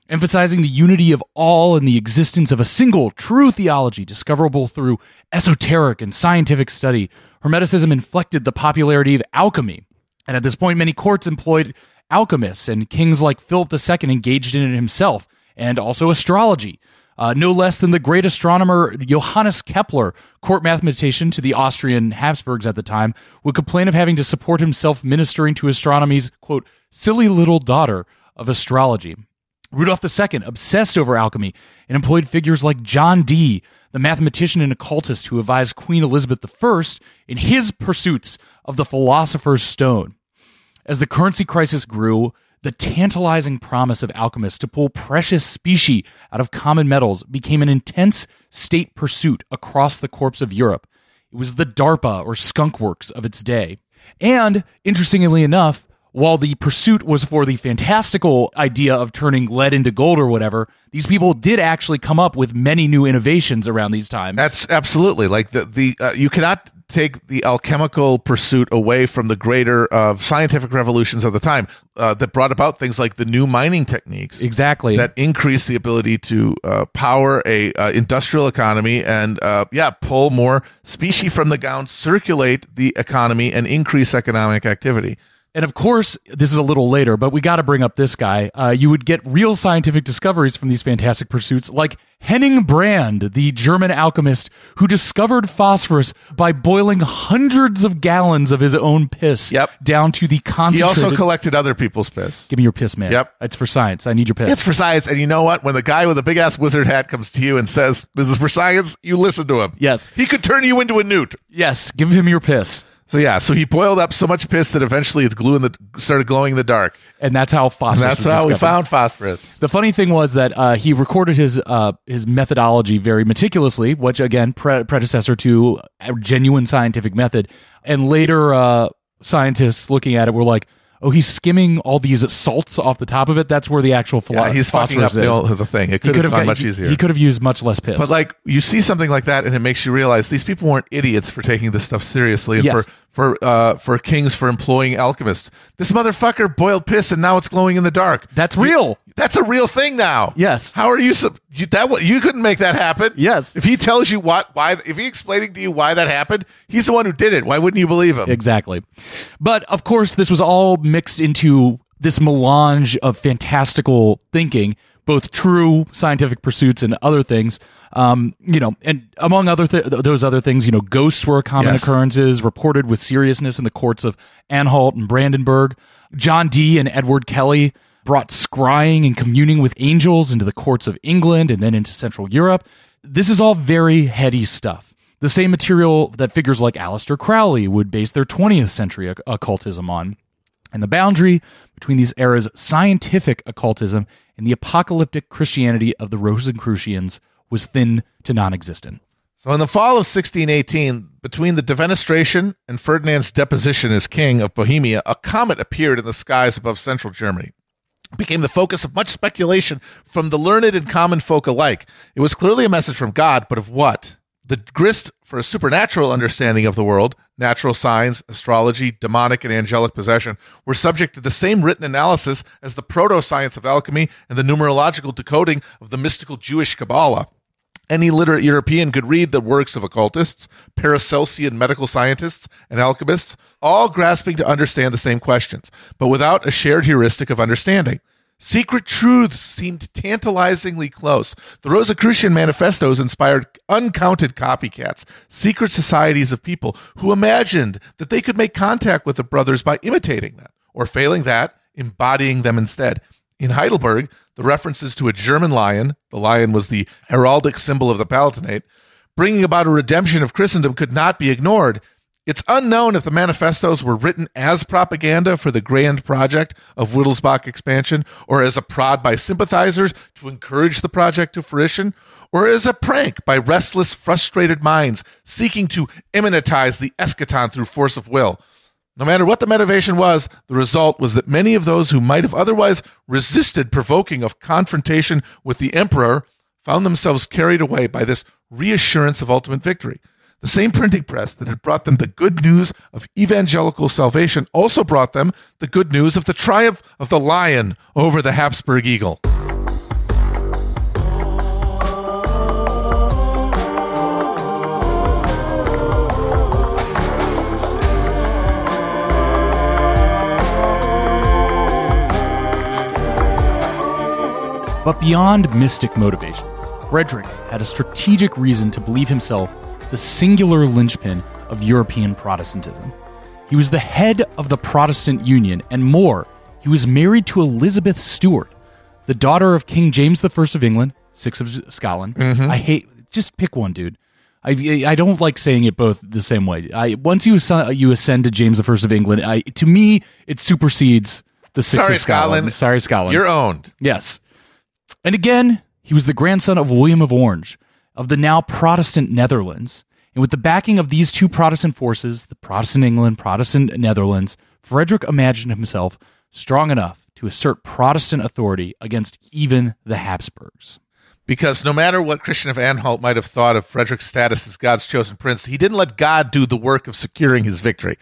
emphasizing the unity of all and the existence of a single true theology discoverable through esoteric and scientific study. Hermeticism inflected the popularity of alchemy, and at this point, many courts employed alchemists, and kings like Philip II engaged in it himself, and also astrology. Uh, no less than the great astronomer Johannes Kepler, court mathematician to the Austrian Habsburgs at the time, would complain of having to support himself ministering to astronomy's, quote, silly little daughter of astrology. Rudolf II obsessed over alchemy and employed figures like John Dee, the mathematician and occultist who advised Queen Elizabeth I in his pursuits of the philosopher's stone. As the currency crisis grew, the tantalizing promise of alchemists to pull precious specie out of common metals became an intense state pursuit across the corpse of Europe. It was the DARPA or skunk works of its day. And interestingly enough, while the pursuit was for the fantastical idea of turning lead into gold or whatever, these people did actually come up with many new innovations around these times. That's absolutely like the the uh, you cannot take the alchemical pursuit away from the greater uh, scientific revolutions of the time uh, that brought about things like the new mining techniques exactly. that increase the ability to uh, power a uh, industrial economy and uh, yeah pull more specie from the ground circulate the economy and increase economic activity And of course, this is a little later, but we got to bring up this guy. Uh, you would get real scientific discoveries from these fantastic pursuits, like Hennig Brand, the German alchemist who discovered phosphorus by boiling hundreds of gallons of his own piss Yep. down to the He also collected other people's piss. Give me your piss, man. Yep. It's for science. I need your piss. It's for science. And you know what? When the guy with the big ass wizard hat comes to you and says, This is for science, you listen to him. Yes. He could turn you into a newt. yes, give him your piss. So yeah, so he boiled up so much piss that eventually it glue in the started glowing in the dark. And that's how And phosphorus that's was how we found phosphorus. The funny thing was that uh, he recorded his uh, his methodology very meticulously, which again pre- predecessor to a genuine scientific method. And later, uh, scientists looking at it were like, "Oh, he's skimming all these salts off the top of it. That's where the actual philo- Yeah, he's fucking up the, the thing. It He could have gone got- much he- easier. He could have used much less piss. But like you see something like that, and it makes you realize these people weren't idiots for taking this stuff seriously, and Yes. for for uh, for kings for employing alchemists. This motherfucker boiled piss, and now it's glowing in the dark. that's real. That's a real thing now. Yes. How are you? You, that you couldn't make that happen. Yes. If he tells you what, why, if he explaining to you why that happened, he's the one who did it. Why wouldn't you believe him? Exactly. But of course, this was all mixed into this melange of fantastical thinking, both true scientific pursuits and other things. Um, you know, and among other th- those other things, you know, ghosts were common Yes. occurrences reported with seriousness in the courts of Anhalt and Brandenburg. John Dee and Edward Kelly brought scrying and communing with angels into the courts of England and then into Central Europe. This is all very heady stuff. The same material that figures like Aleister Crowley would base their 20th century occ- occultism on. And the boundary between these eras' scientific occultism and the apocalyptic Christianity of the Rosicrucians was thin to non existent. So in the fall of 1618, between the defenestration and Ferdinand's deposition as king of Bohemia, a comet appeared in the skies above central Germany. Became the focus of much speculation from the learned and common folk alike. It was clearly a message from God, but of what? The grist for a supernatural understanding of the world, natural signs, astrology, demonic and angelic possession, were subject to the same written analysis as the proto science of alchemy and the numerological decoding of the mystical Jewish Kabbalah. Any literate European could read the works of occultists, Paracelsian medical scientists, and alchemists, all grasping to understand the same questions, but without a shared heuristic of understanding. Secret truths seemed tantalizingly close. The Rosicrucian manifestos inspired uncounted copycats, secret societies of people who imagined that they could make contact with the brothers by imitating them, or failing that, embodying them instead. In Heidelberg, the references to a German lion, the lion was the heraldic symbol of the Palatinate, bringing about a redemption of Christendom could not be ignored. It's unknown if the manifestos were written as propaganda for the grand project of Wittelsbach expansion, or as a prod by sympathizers to encourage the project to fruition, or as a prank by restless, frustrated minds seeking to immanentize the eschaton through force of will. No matter what the motivation was, the result was that many of those who might have otherwise resisted provoking of confrontation with the emperor found themselves carried away by this reassurance of ultimate victory. The same printing press that had brought them the good news of evangelical salvation also brought them the good news of the triumph of the lion over the Habsburg eagle. But beyond mystic motivations, Frederick had a strategic reason to believe himself the singular linchpin of European Protestantism. He was the head of the Protestant Union, and more, he was married to Elizabeth Stuart, the daughter of King James I of England, six of Scotland. Mm-hmm. I hate just pick one, dude. I, I don't like saying it both the same way. I once you ascend, you ascend to James I of England, I, to me it supersedes the six Sorry, of Scotland. Scotland. Sorry, Scotland. You're owned. Yes. And again, he was the grandson of William of Orange, of the now Protestant Netherlands. And with the backing of these two Protestant forces, the Protestant England, Protestant Netherlands, Frederick imagined himself strong enough to assert Protestant authority against even the Habsburgs. Because no matter what Christian of Anhalt might have thought of Frederick's status as God's chosen prince, he didn't let God do the work of securing his victory.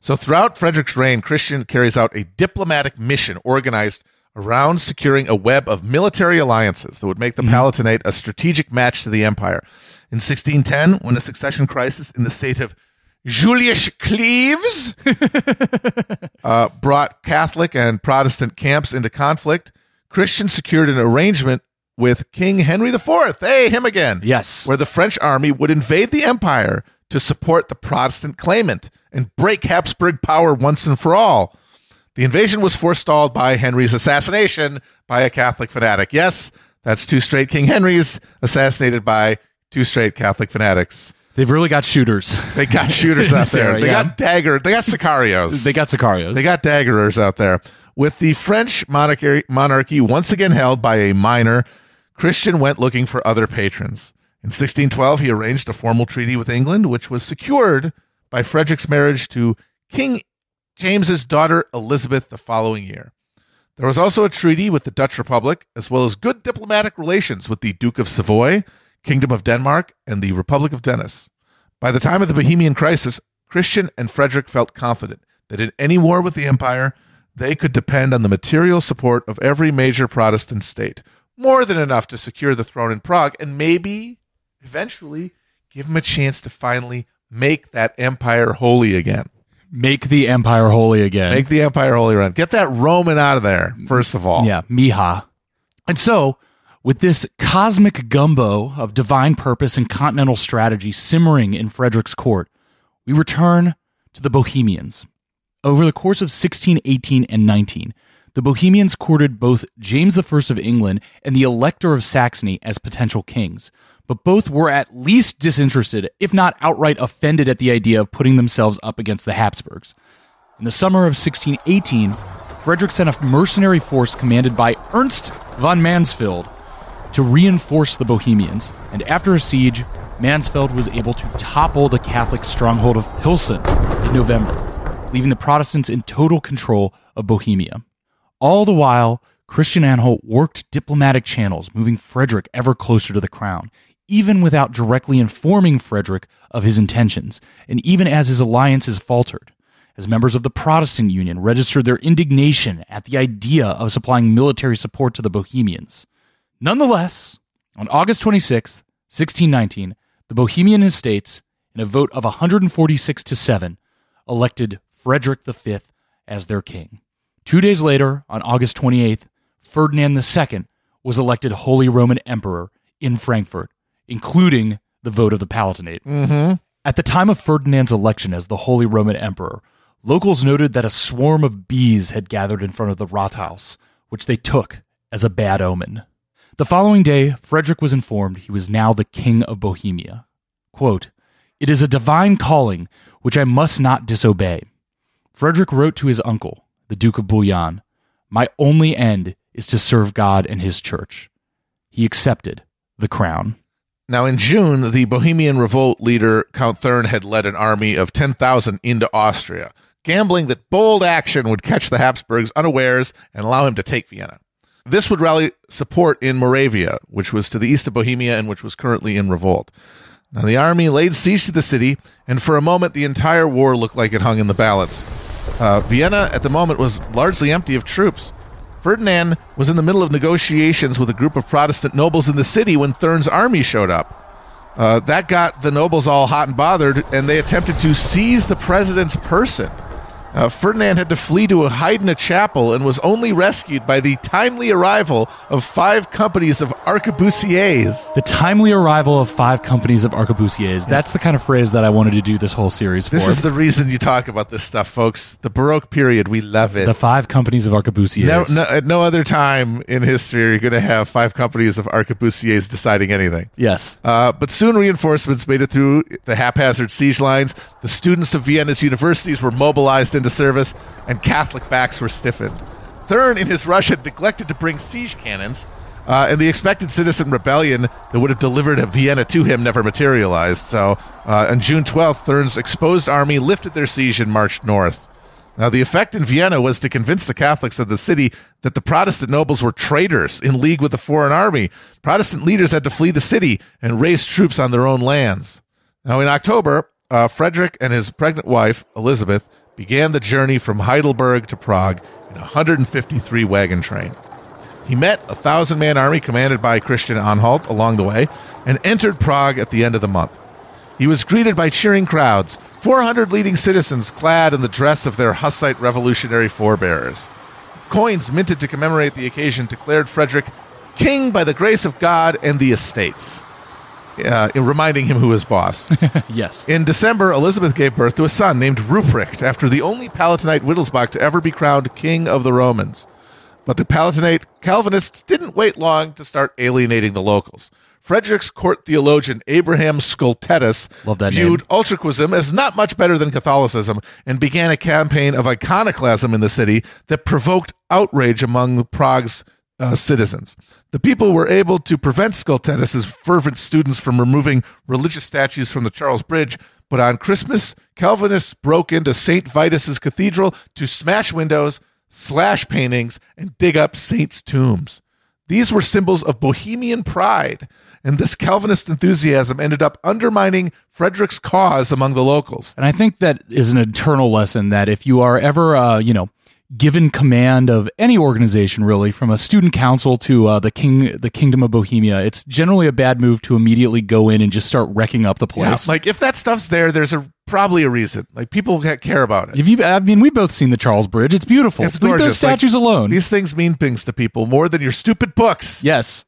So throughout Frederick's reign, Christian carries out a diplomatic mission organized around securing a web of military alliances that would make the Palatinate a strategic match to the empire. In 1610, when a succession crisis in the state of Jülich-Cleves uh, brought Catholic and Protestant camps into conflict. Christian secured an arrangement with King Henry IV. Hey, him again. Yes. Where the French army would invade the empire to support the Protestant claimant and break Habsburg power once and for all. The invasion was forestalled by Henry's assassination by a Catholic fanatic. Yes, that's two straight King Henrys assassinated by two straight Catholic fanatics. They've really got shooters. They got shooters out there. They yeah. got dagger. They got sicarios. They got Sicarios. They got daggerers out there. With the French monarchy, monarchy once again held by a minor, Christian went looking for other patrons. In 1612, he arranged a formal treaty with England, which was secured by Frederick's marriage to King James's daughter Elizabeth the following year. There was also a treaty with the Dutch Republic, as well as good diplomatic relations with the Duke of Savoy, Kingdom of Denmark, and the Republic of Venice. By the time of the Bohemian crisis, Christian and Frederick felt confident that in any war with the empire, they could depend on the material support of every major Protestant state, more than enough to secure the throne in Prague and maybe eventually give them a chance to finally make that empire holy again. Make the empire holy again. Make the empire holy run. Get that Roman out of there, first of all. Yeah, Miha. And so, with this cosmic gumbo of divine purpose and continental strategy simmering in Frederick's court, we return to the Bohemians. Over the course of 1618 and 19, the Bohemians courted both James I of England and the Elector of Saxony as potential kings, but both were at least disinterested, if not outright offended at the idea of putting themselves up against the Habsburgs. In the summer of 1618, Frederick sent a mercenary force commanded by Ernst von Mansfeld to reinforce the Bohemians, and after a siege, Mansfeld was able to topple the Catholic stronghold of Pilsen in November, leaving the Protestants in total control of Bohemia. All the while, Christian Anhalt worked diplomatic channels, moving Frederick ever closer to the crown, even without directly informing Frederick of his intentions, and even as his alliances faltered. As members of the Protestant Union registered their indignation at the idea of supplying military support to the Bohemians. Nonetheless, on August 26, 1619, the Bohemian Estates, in a vote of 146 to 7, elected Frederick V as their king. Two days later, on August 28th, Ferdinand II was elected Holy Roman Emperor in Frankfurt, including the vote of the Palatinate. Mm-hmm. At the time of Ferdinand's election as the Holy Roman Emperor, locals noted that a swarm of bees had gathered in front of the Rathaus, which they took as a bad omen. The following day, Frederick was informed he was now the King of Bohemia. Quote, It is a divine calling which I must not disobey. Frederick wrote to his uncle, the Duke of Bouillon, My only end is to serve God and his church. He accepted the crown. Now, in June, the Bohemian revolt leader Count Thurn had led an army of 10,000 into Austria, gambling that bold action would catch the Habsburgs unawares and allow him to take Vienna. This would rally support in Moravia, which was to the east of Bohemia and which was currently in revolt. Now, the army laid siege to the city, and for a moment, the entire war looked like it hung in the balance. Uh, Vienna, at the moment, was largely empty of troops. Ferdinand was in the middle of negotiations with a group of Protestant nobles in the city when Thurn's army showed up. Uh, that got the nobles all hot and bothered, and they attempted to seize the president's person. Uh, Ferdinand had to flee to a hide in a chapel and was only rescued by the timely arrival of five companies of arquebusiers. The timely arrival of five companies of arquebusiers. That's the kind of phrase that I wanted to do this whole series for. This is the reason you talk about this stuff, folks. The Baroque period, we love it. the five companies of arquebusiers. no, no, at no other time in history are you going to have five companies of arquebusiers deciding anything. Yes. Uh, but soon reinforcements made it through the haphazard siege lines. The students of Vienna's universities were mobilized into service, and Catholic backs were stiffened. Thurn, in his rush, had neglected to bring siege cannons, uh, and the expected citizen rebellion that would have delivered Vienna to him never materialized. So, uh, on June 12th, Thurn's exposed army lifted their siege and marched north. Now, the effect in Vienna was to convince the Catholics of the city that the Protestant nobles were traitors in league with the foreign army. Protestant leaders had to flee the city and raise troops on their own lands. Now, in October, uh, Frederick and his pregnant wife, Elizabeth, began the journey from Heidelberg to Prague in a 153 wagon train. He met a thousand man army commanded by Christian Anhalt along the way and entered Prague at the end of the month. He was greeted by cheering crowds, 400 leading citizens clad in the dress of their Hussite revolutionary forebears. Coins minted to commemorate the occasion declared Frederick king by the grace of God and the estates, uh, reminding him who was boss. yes. In December, Elizabeth gave birth to a son named Ruprecht, after the only Palatinate Wittelsbach to ever be crowned king of the Romans. But the Palatinate Calvinists didn't wait long to start alienating the locals. Frederick's court theologian Abraham that viewed name. utraquism as not much better than Catholicism and began a campaign of iconoclasm in the city that provoked outrage among Prague's uh, citizens. The people were able to prevent Scultetus's fervent students from removing religious statues from the Charles Bridge, but on Christmas, Calvinists broke into St. Vitus's cathedral to smash windows, slash paintings, and dig up saints' tombs. These were symbols of Bohemian pride, and this Calvinist enthusiasm ended up undermining Frederick's cause among the locals. And I think that is an eternal lesson that if you are ever, uh, you know, given command of any organization, really, from a student council to uh, the king, the Kingdom of Bohemia, it's generally a bad move to immediately go in and just start wrecking up the Yeah, place. like if that stuff's there, there's a probably a reason. Like people care about it. if you, I mean, we've both seen the Charles Bridge. It's beautiful. It's Leave those statues Like, alone. These things mean things to people more than your stupid books. yes.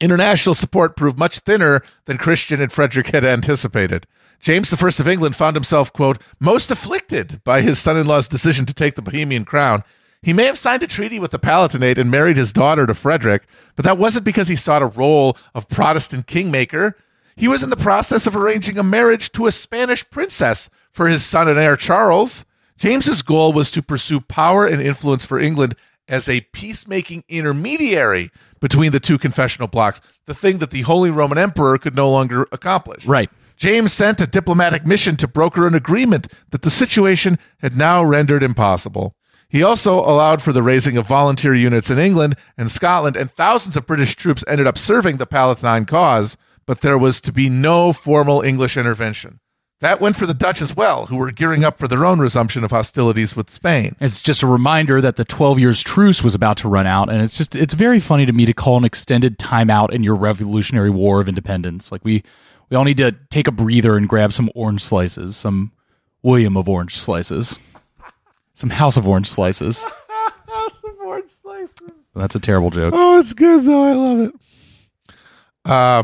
International support proved much thinner than Christian and Frederick had anticipated. James I of England found himself, quote, most afflicted by his son in law's decision to take the Bohemian crown. He may have signed a treaty with the Palatinate and married his daughter to Frederick, but that wasn't because he sought a role of Protestant kingmaker. He was in the process of arranging a marriage to a Spanish princess for his son and heir Charles. James's goal was to pursue power and influence for England as a peacemaking intermediary between the two confessional blocks, the thing that the Holy Roman Emperor could no longer accomplish. Right. James sent a diplomatic mission to broker an agreement that the situation had now rendered impossible. He also allowed for the raising of volunteer units in England and Scotland, and thousands of British troops ended up serving the Palatine cause, but there was to be no formal English intervention. That went for the Dutch as well, who were gearing up for their own resumption of hostilities with Spain. It's just a reminder that the 12 years truce was about to run out. And it's just, it's very funny to me to call an extended timeout in your Revolutionary War of Independence. Like we, we all need to take a breather and grab some orange slices, some William of orange slices, some House of orange slices. House of Orange slices. That's a terrible joke. Oh, it's good though. I love it. Uh,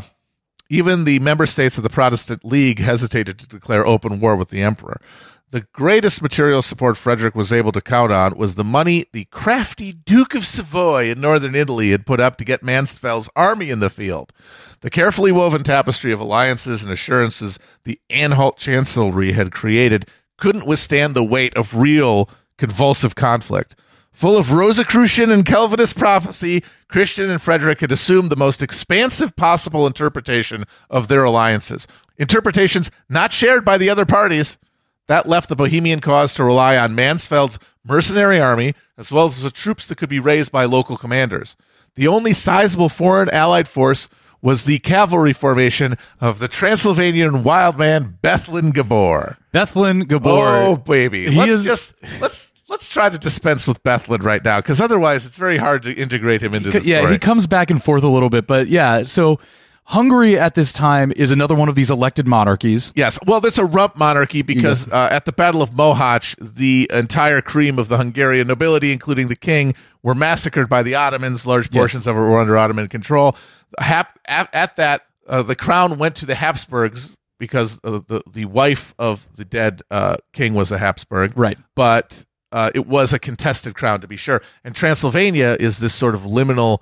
even the member states of the Protestant League hesitated to declare open war with the emperor. The greatest material support Frederick was able to count on was the money the crafty Duke of Savoy in northern Italy had put up to get Mansfeld's army in the field. The carefully woven tapestry of alliances and assurances the Anhalt Chancellery had created couldn't withstand the weight of real convulsive conflict. Full of Rosicrucian and Calvinist prophecy, Christian and Frederick had assumed the most expansive possible interpretation of their alliances. Interpretations not shared by the other parties. That left the Bohemian cause to rely on Mansfeld's mercenary army, as well as the troops that could be raised by local commanders. The only sizable foreign allied force was the cavalry formation of the Transylvanian wildman Bethlen Gabor. Bethlen Gabor. Oh baby, He let's is- just let's let's try to dispense with Bethlen right now, because otherwise it's very hard to integrate him into the yeah, story. he comes back and forth a little bit, but yeah. So Hungary at this time is another one of these elected monarchies. Yes, well, that's a rump monarchy because uh, at the Battle of Mohacs, the entire cream of the Hungarian nobility, including the king, were massacred by the Ottomans. Large portions of it were under Ottoman control. Hap- at, at that, uh, the crown went to the Habsburgs because uh, the the wife of the dead uh, king was a Habsburg. Right. but uh, it was a contested crown to be sure. And Transylvania is this sort of liminal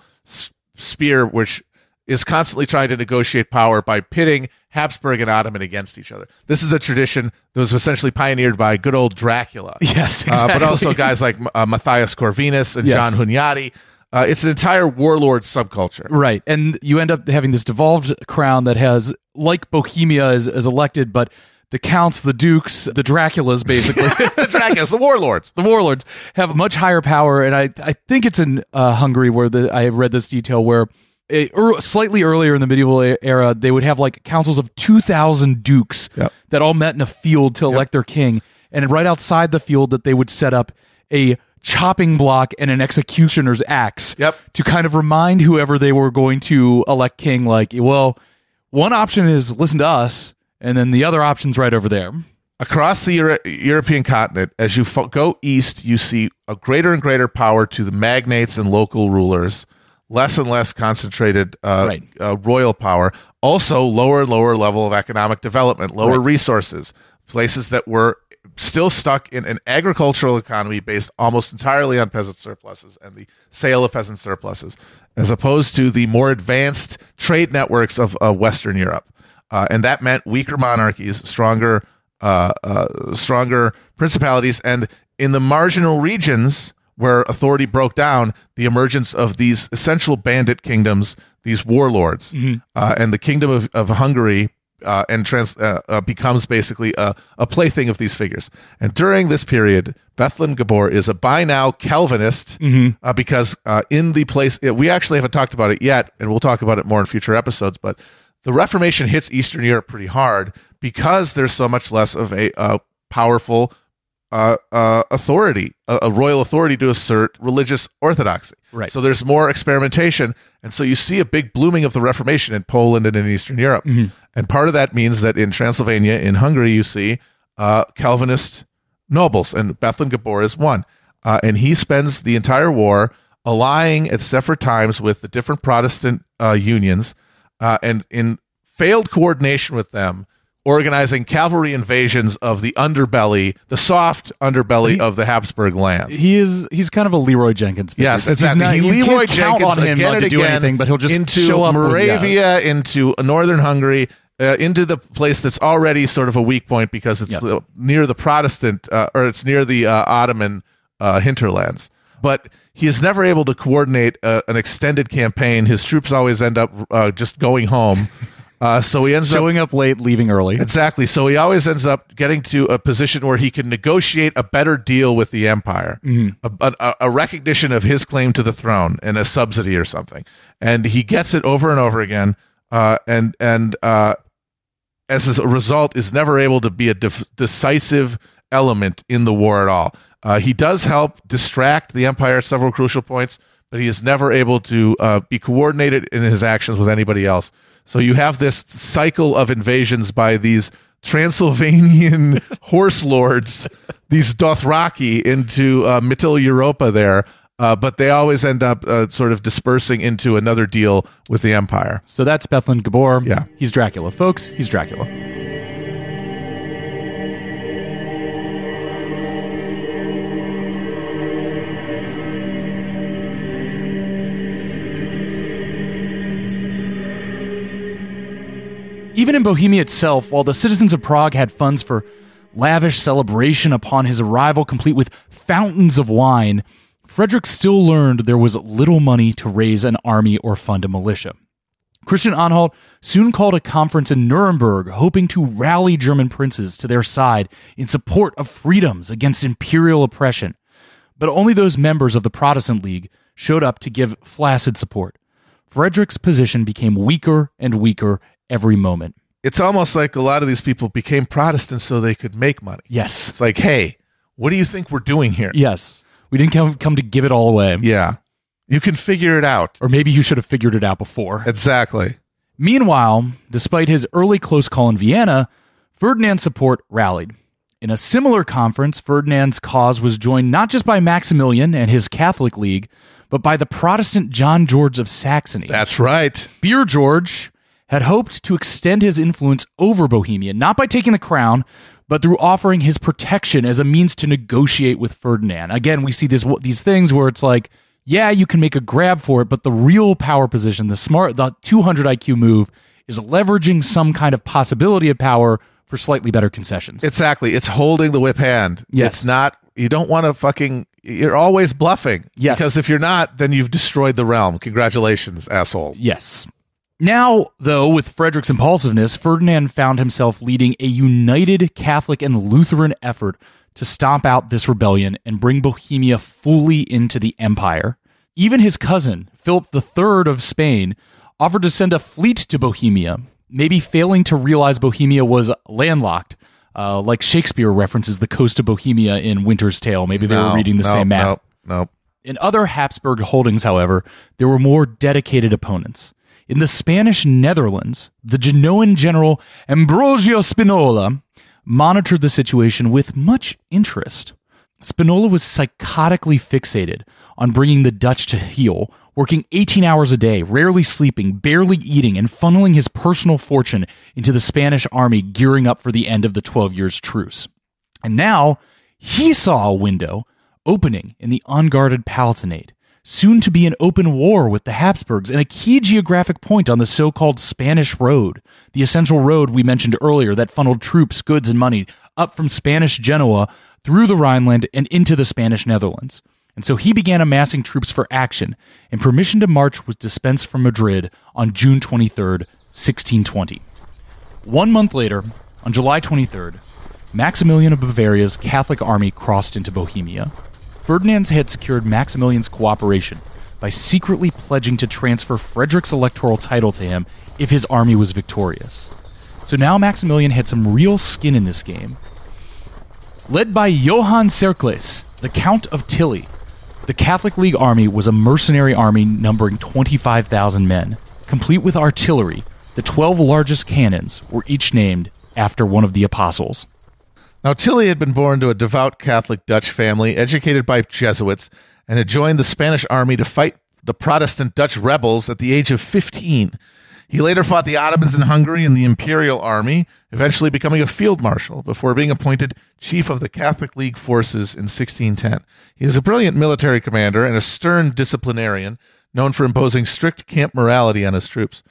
sphere which is constantly trying to negotiate power by pitting Habsburg and Ottoman against each other. This is a tradition that was essentially pioneered by good old Dracula. Yes, Uh, but also guys like uh, Matthias Corvinus and Yes. John Hunyadi. Uh, it's an entire warlord subculture. Right. And you end up having this devolved crown that has, like Bohemia is, is elected, but the counts, the dukes, the Draculas, basically, the Draculas, the warlords. the warlords have much higher power. And I, I think it's in uh, Hungary where the, I read this detail where a, er, slightly earlier in the medieval era, they would have like councils of 2,000 dukes Yep. that all met in a field to elect their king. And right outside the field that they would set up a chopping block and an executioner's axe Yep. to kind of remind whoever they were going to elect king, like, well, one option is listen to us, and then the other option's right over there. across the Euro- European continent, as you fo- go east, you see a greater and greater power to the magnates and local rulers, less and less concentrated uh, Right. uh, royal power. Also, lower and lower level of economic development, lower resources, places that were still stuck in an agricultural economy based almost entirely on peasant surpluses and the sale of peasant surpluses, as opposed to the more advanced trade networks of uh, Western Europe. Uh, and that meant weaker monarchies, stronger, uh, uh, stronger principalities, and in the marginal regions where authority broke down, the emergence of these essential bandit kingdoms, these warlords, uh, and the kingdom of, of Hungary uh, and trans, uh, uh, becomes basically a, a plaything of these figures. And during this period, Bethlen Gabor is a by now Calvinist uh, because uh, in the place, we actually haven't talked about it yet, and we'll talk about it more in future episodes, but the Reformation hits Eastern Europe pretty hard because there's so much less of a uh, powerful uh, uh, authority, a, a royal authority to assert religious orthodoxy. Right. So there's more experimentation, and so you see a big blooming of the Reformation in Poland and in Eastern Europe. And part of that means that in Transylvania, in Hungary, you see uh, Calvinist nobles, and Bethlen Gabor is one. Uh, and he spends the entire war allying at separate times with the different Protestant uh, unions, uh, and in failed coordination with them, organizing cavalry invasions of the underbelly, the soft underbelly of the Habsburg land. He is he's kind of a Leroy Jenkins. figure. Yes, He's not- he Leroy Jenkins again and do again anything, but he'll just into show up with- yeah. Moravia, into northern Hungary, uh, into the place that's already sort of a weak point because it's Yes. the, near the Protestant uh, or it's near the uh, Ottoman uh, hinterlands. But he is never able to coordinate uh, an extended campaign. His troops always end up uh, just going home. Uh, so he ends up Showing up late, leaving early. Exactly. So he always ends up getting to a position where he can negotiate a better deal with the empire, a, a, a recognition of his claim to the throne and a subsidy or something. And he gets it over and over again. Uh, and and uh, as a result, is never able to be a def- decisive element in the war at all. Uh, he does help distract the empire at several crucial points, but he is never able to uh, be coordinated in his actions with anybody else. So you have this cycle of invasions by these Transylvanian horse lords, these Dothraki, into uh, Mittel Europa there. Uh, but they always end up uh, sort of dispersing into another deal with the empire. So that's Bethlen Gabor. Yeah. He's Dracula. Folks, he's Dracula. Even in Bohemia itself, while the citizens of Prague had funds for lavish celebration upon his arrival, complete with fountains of wine, Frederick still learned there was little money to raise an army or fund a militia. Christian Anhalt soon called a conference in Nuremberg, hoping to rally German princes to their side in support of freedoms against imperial oppression. But only those members of the Protestant League showed up to give flaccid support. Frederick's position became weaker and weaker every moment. It's almost like a lot of these people became Protestants so they could make money. Yes. It's like, hey, what do you think we're doing here? Yes. We didn't come, come to give it all away. Yeah. You can figure it out. Or maybe you should have figured it out before. Exactly. Meanwhile, despite his early close call in Vienna, Ferdinand's support rallied. In a similar conference, Ferdinand's cause was joined not just by Maximilian and his Catholic League, but by the Protestant John George of Saxony. That's right. Beer George had hoped to extend his influence over Bohemia, not by taking the crown, but through offering his protection as a means to negotiate with Ferdinand. Again, we see this these things where it's like, yeah, you can make a grab for it, but the real power position, the smart, the 200 IQ move, is leveraging some kind of possibility of power for slightly better concessions. Exactly. It's holding the whip hand. Yes. It's not, you don't want to fucking, you're always bluffing. Yes. Because if you're not, then you've destroyed the realm. Congratulations, asshole. Yes. Now, though, with Frederick's impulsiveness, Ferdinand found himself leading a united Catholic and Lutheran effort to stomp out this rebellion and bring Bohemia fully into the empire. Even his cousin, Philip III of Spain, offered to send a fleet to Bohemia, maybe failing to realize Bohemia was landlocked. Uh, like Shakespeare references the coast of Bohemia in Winter's Tale. Maybe they No, were reading the no, same map. Nope. Nope. In other Habsburg holdings, however, there were more dedicated opponents. In the Spanish Netherlands, the Genoan general Ambrosio Spinola monitored the situation with much interest. Spinola was psychotically fixated on bringing the Dutch to heel, working 18 hours a day, rarely sleeping, barely eating, and funneling his personal fortune into the Spanish army gearing up for the end of the 12 years' truce. And now he saw a window opening in the unguarded Palatinate, soon to be an open war with the Habsburgs and a key geographic point on the so called Spanish Road, the essential road we mentioned earlier that funneled troops, goods, and money up from Spanish Genoa through the Rhineland and into the Spanish Netherlands. And so he began amassing troops for action, and permission to march was dispensed from Madrid on June 23, 1620. One month later, on July 23rd, Maximilian of Bavaria's Catholic army crossed into Bohemia. Ferdinand had secured Maximilian's cooperation by secretly pledging to transfer Frederick's electoral title to him if his army was victorious. So now Maximilian had some real skin in this game. Led by Johann Tserclaes, the Count of Tilly, the Catholic League army was a mercenary army numbering 25,000 men. Complete with artillery, the 12 largest cannons were each named after one of the apostles. Now, Tilly had been born to a devout Catholic Dutch family, educated by Jesuits, and had joined the Spanish army to fight the Protestant Dutch rebels at the age of 15. He later fought the Ottomans in Hungary in the Imperial Army, eventually becoming a field marshal before being appointed chief of the Catholic League forces in 1610. He is a brilliant military commander and a stern disciplinarian, known for imposing strict camp morality on his troops.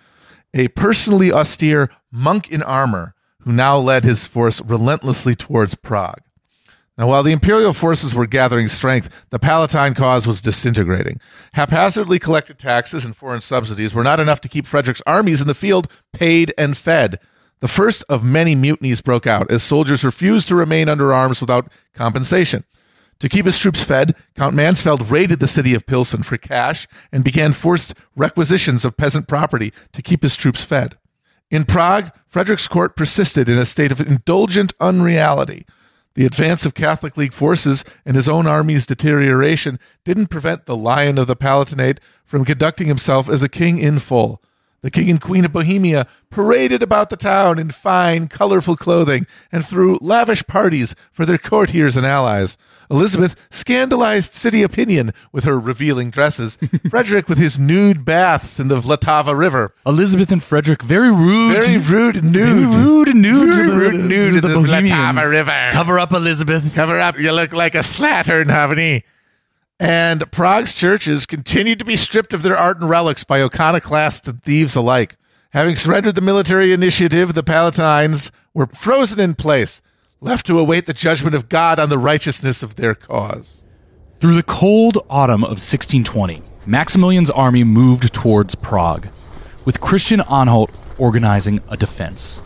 A personally austere monk in armor who now led his force relentlessly towards Prague. Now, while the imperial forces were gathering strength, the Palatine cause was disintegrating. Haphazardly collected taxes and foreign subsidies were not enough to keep Frederick's armies in the field paid and fed. The first of many mutinies broke out as soldiers refused to remain under arms without compensation. To keep his troops fed, Count Mansfeld raided the city of Pilsen for cash and began forced requisitions of peasant property to keep his troops fed. In Prague, Frederick's court persisted in a state of indulgent unreality. The advance of Catholic League forces and his own army's deterioration didn't prevent the Lion of the Palatinate from conducting himself as a king in full. The king and queen of Bohemia paraded about the town in fine, colorful clothing and threw lavish parties for their courtiers and allies. Elizabeth scandalized city opinion with her revealing dresses. Frederick with his nude baths in the Vltava River. Elizabeth and Frederick, very rude. Very rude and nude. Very rude and nude Very to the, rude and nude to to the, the Vltava River. Cover up, Elizabeth. Cover up. You look like a slattern, haven't And Prague's churches continued to be stripped of their art and relics by iconoclasts and thieves alike. Having surrendered the military initiative, the Palatines were frozen in place, left to await the judgment of God on the righteousness of their cause. Through the cold autumn of 1620, Maximilian's army moved towards Prague, with Christian Anhalt organizing a defense.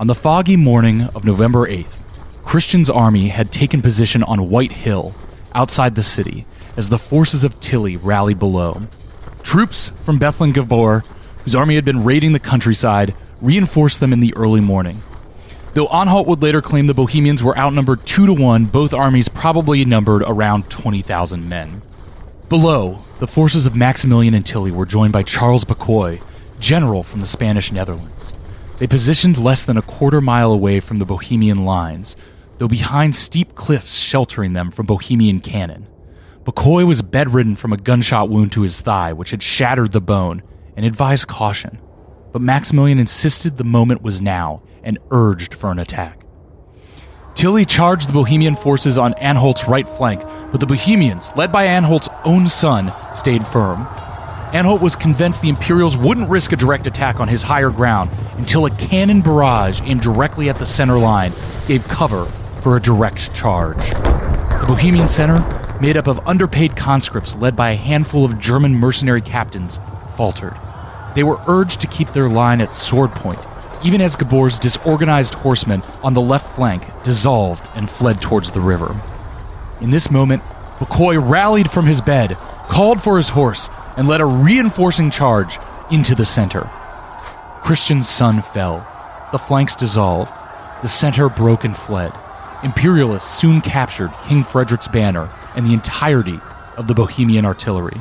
On the foggy morning of November 8th, Christian's army had taken position on White Hill, outside the city, as the forces of Tilly rallied below. Troops from Bethlen Gabor, whose army had been raiding the countryside, reinforced them in the early morning. Though Anhalt would later claim the Bohemians were outnumbered two to one, both armies probably numbered around 20,000 men. Below, the forces of Maximilian and Tilly were joined by Charles Bucquoy, general from the Spanish Netherlands. They positioned less than a quarter mile away from the Bohemian lines, though behind steep cliffs sheltering them from Bohemian cannon. Bucquoy was bedridden from a gunshot wound to his thigh, which had shattered the bone, and advised caution. But Maximilian insisted the moment was now and urged for an attack. Tilly charged the Bohemian forces on Anhalt's right flank, but the Bohemians, led by Anhalt's own son, stayed firm. Anhalt was convinced the Imperials wouldn't risk a direct attack on his higher ground until a cannon barrage aimed directly at the center line gave cover for a direct charge. The Bohemian center, made up of underpaid conscripts led by a handful of German mercenary captains, faltered. They were urged to keep their line at sword point, even as Gabor's disorganized horsemen on the left flank dissolved and fled towards the river. In this moment, Bucquoy rallied from his bed, called for his horse, and led a reinforcing charge into the center. Christian's son fell. The flanks dissolved. The center broke and fled. Imperialists soon captured King Frederick's banner and the entirety of the Bohemian artillery.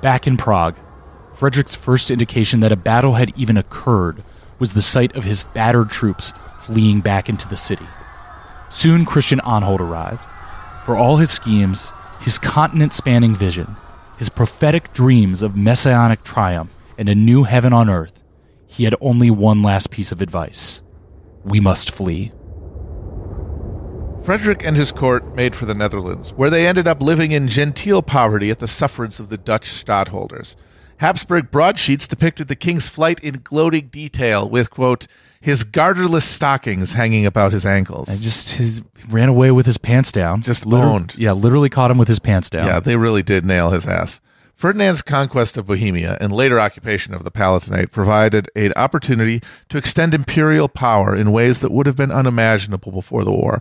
Back in Prague, Frederick's first indication that a battle had even occurred was the sight of his battered troops fleeing back into the city. Soon Christian Anhalt arrived. For all his schemes, his continent spanning vision, his prophetic dreams of messianic triumph and a new heaven on earth, he had only one last piece of advice we must flee. Frederick and his court made for the Netherlands, where they ended up living in genteel poverty at the sufferance of the Dutch stadholders. Habsburg broadsheets depicted the king's flight in gloating detail, with, quote, his garterless stockings hanging about his ankles. And just his ran away with his pants down. Just Liter- owned. Yeah, literally caught him with his pants down. Yeah, they really did nail his ass. Ferdinand's conquest of Bohemia and later occupation of the Palatinate provided an opportunity to extend imperial power in ways that would have been unimaginable before the war.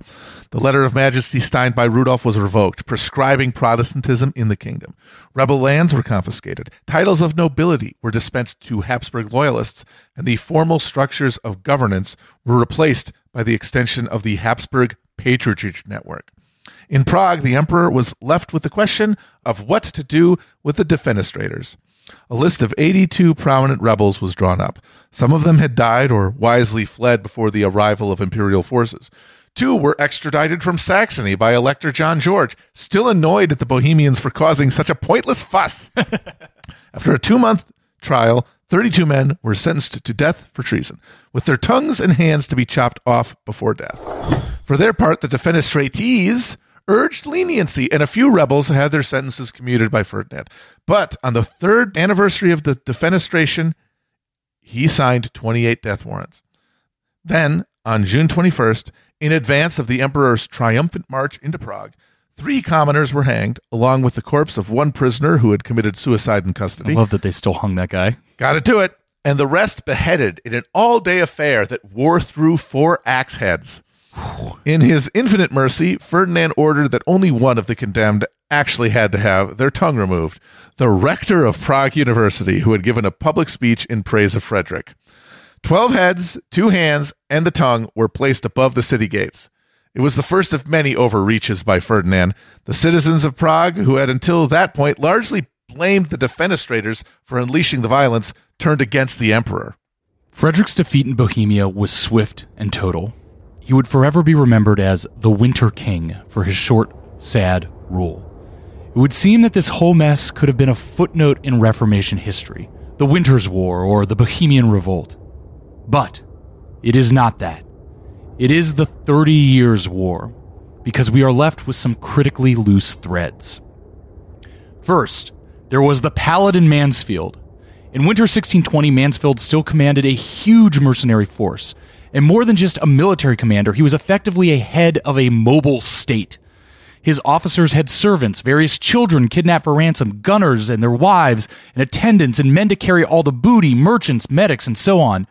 The letter of majesty signed by Rudolf was revoked, prescribing Protestantism in the kingdom. Rebel lands were confiscated, titles of nobility were dispensed to Habsburg loyalists, and the formal structures of governance were replaced by the extension of the Habsburg patronage network. In Prague, the emperor was left with the question of what to do with the defenestrators. A list of 82 prominent rebels was drawn up. Some of them had died or wisely fled before the arrival of imperial forces. Two were extradited from Saxony by Elector John George, still annoyed at the Bohemians for causing such a pointless fuss. After a two month trial, 32 men were sentenced to death for treason, with their tongues and hands to be chopped off before death. For their part, the defenestrates urged leniency, and a few rebels had their sentences commuted by Ferdinand. But on the third anniversary of the defenestration, he signed 28 death warrants. Then, on June 21st, in advance of the emperor's triumphant march into Prague, three commoners were hanged, along with the corpse of one prisoner who had committed suicide in custody. I love that they still hung that guy. Got to do it. And the rest beheaded in an all day affair that wore through four axe heads. In his infinite mercy, Ferdinand ordered that only one of the condemned actually had to have their tongue removed the rector of Prague University, who had given a public speech in praise of Frederick. Twelve heads, two hands, and the tongue were placed above the city gates. It was the first of many overreaches by Ferdinand. The citizens of Prague, who had until that point largely blamed the defenestrators for unleashing the violence, turned against the emperor. Frederick's defeat in Bohemia was swift and total. He would forever be remembered as the Winter King for his short, sad rule. It would seem that this whole mess could have been a footnote in Reformation history, the Winter's War or the Bohemian Revolt. But it is not that. It is the Thirty Years' War, because we are left with some critically loose threads. First, there was the Paladin Mansfeld. In winter 1620, Mansfeld still commanded a huge mercenary force. And more than just a military commander, he was effectively a head of a mobile state. His officers had servants, various children kidnapped for ransom, gunners and their wives, and attendants, and men to carry all the booty, merchants, medics, and so on.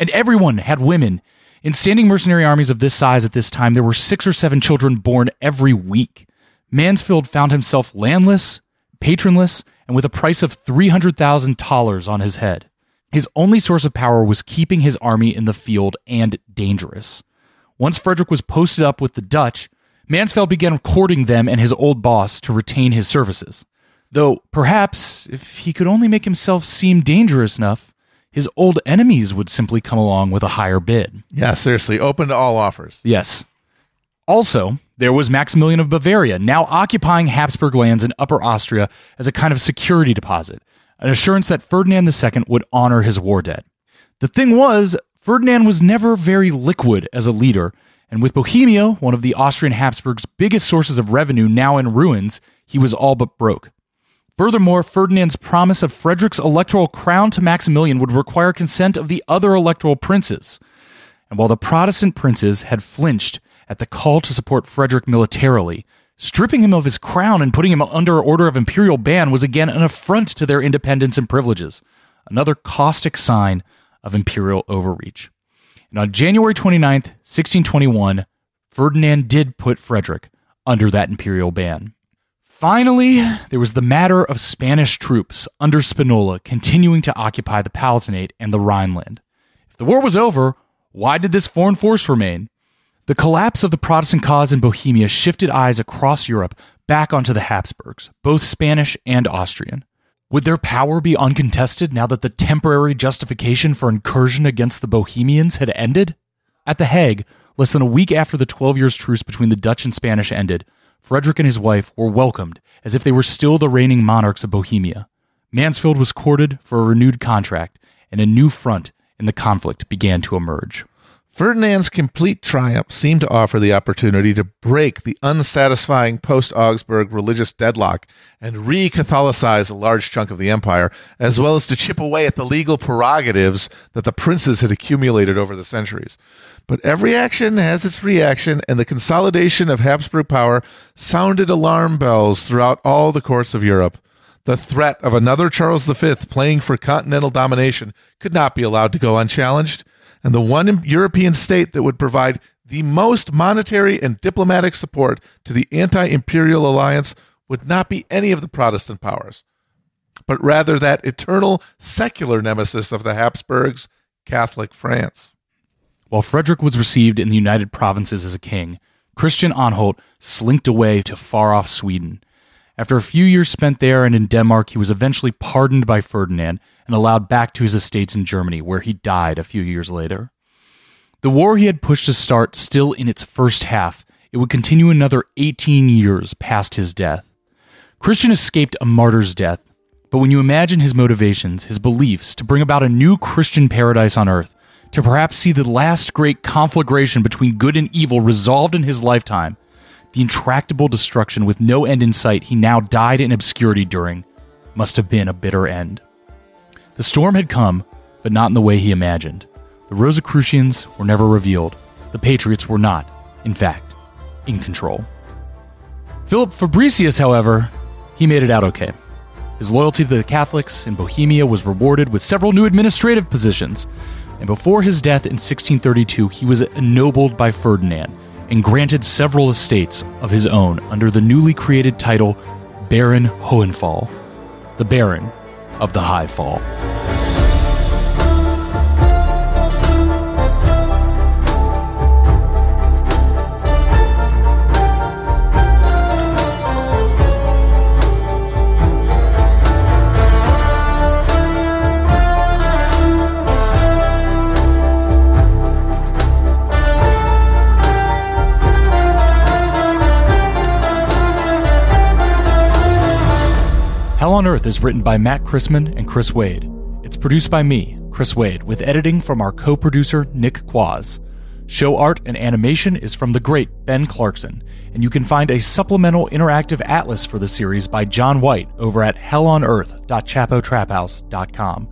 And everyone had women. In standing mercenary armies of this size at this time, there were six or seven children born every week. Mansfeld found himself landless, patronless, and with a price of $300,000 on his head. His only source of power was keeping his army in the field and dangerous. Once Frederick was posted up with the Dutch, Mansfeld began courting them and his old boss to retain his services. Though perhaps, if he could only make himself seem dangerous enough, his old enemies would simply come along with a higher bid. Yeah, seriously, open to all offers. Yes. Also, there was Maximilian of Bavaria, now occupying Habsburg lands in Upper Austria as a kind of security deposit, an assurance that Ferdinand II would honor his war debt. The thing was, Ferdinand was never very liquid as a leader, and with Bohemia, one of the Austrian Habsburg's biggest sources of revenue now in ruins, he was all but broke. Furthermore, Ferdinand's promise of Frederick's electoral crown to Maximilian would require consent of the other electoral princes. And while the Protestant princes had flinched at the call to support Frederick militarily, stripping him of his crown and putting him under order of imperial ban was again an affront to their independence and privileges, another caustic sign of imperial overreach. And on January 29th, 1621, Ferdinand did put Frederick under that imperial ban. Finally, there was the matter of Spanish troops under Spinola continuing to occupy the Palatinate and the Rhineland. If the war was over, why did this foreign force remain? The collapse of the Protestant cause in Bohemia shifted eyes across Europe back onto the Habsburgs, both Spanish and Austrian. Would their power be uncontested now that the temporary justification for incursion against the Bohemians had ended? At The Hague, less than a week after the 12 years truce between the Dutch and Spanish ended, Frederick and his wife were welcomed as if they were still the reigning monarchs of Bohemia. Mansfeld was courted for a renewed contract, and a new front in the conflict began to emerge. Ferdinand's complete triumph seemed to offer the opportunity to break the unsatisfying post Augsburg religious deadlock and re Catholicize a large chunk of the empire, as well as to chip away at the legal prerogatives that the princes had accumulated over the centuries. But every action has its reaction, and the consolidation of Habsburg power sounded alarm bells throughout all the courts of Europe. The threat of another Charles V playing for continental domination could not be allowed to go unchallenged and the one European state that would provide the most monetary and diplomatic support to the anti imperial alliance would not be any of the Protestant powers, but rather that eternal secular nemesis of the Habsburgs, Catholic France. While Frederick was received in the United Provinces as a king, Christian Anhalt slinked away to far off Sweden. After a few years spent there and in Denmark, he was eventually pardoned by Ferdinand and allowed back to his estates in Germany, where he died a few years later. The war he had pushed to start still in its first half, it would continue another 18 years past his death. Christian escaped a martyr's death, but when you imagine his motivations, his beliefs to bring about a new Christian paradise on earth, to perhaps see the last great conflagration between good and evil resolved in his lifetime, the intractable destruction with no end in sight he now died in obscurity during must have been a bitter end. The storm had come, but not in the way he imagined. The Rosicrucians were never revealed. The Patriots were not, in fact, in control. Philip Fabricius, however, he made it out okay. His loyalty to the Catholics in Bohemia was rewarded with several new administrative positions, and before his death in 1632, he was ennobled by Ferdinand and granted several estates of his own under the newly created title Baron Hohenfall, the Baron of the High Fall. On Earth is written by Matt Christman and Chris Wade. It's produced by me, Chris Wade, with editing from our co producer, Nick Quaz. Show art and animation is from the great Ben Clarkson, and you can find a supplemental interactive atlas for the series by John White over at hellonearth.chapotraphouse.com.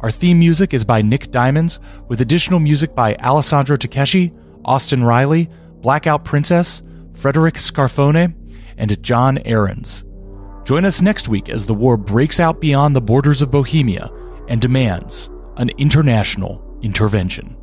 Our theme music is by Nick Diamonds, with additional music by Alessandro Takeshi, Austin Riley, Blackout Princess, Frederick Scarfone, and John Ahrens. Join us next week as the war breaks out beyond the borders of Bohemia and demands an international intervention.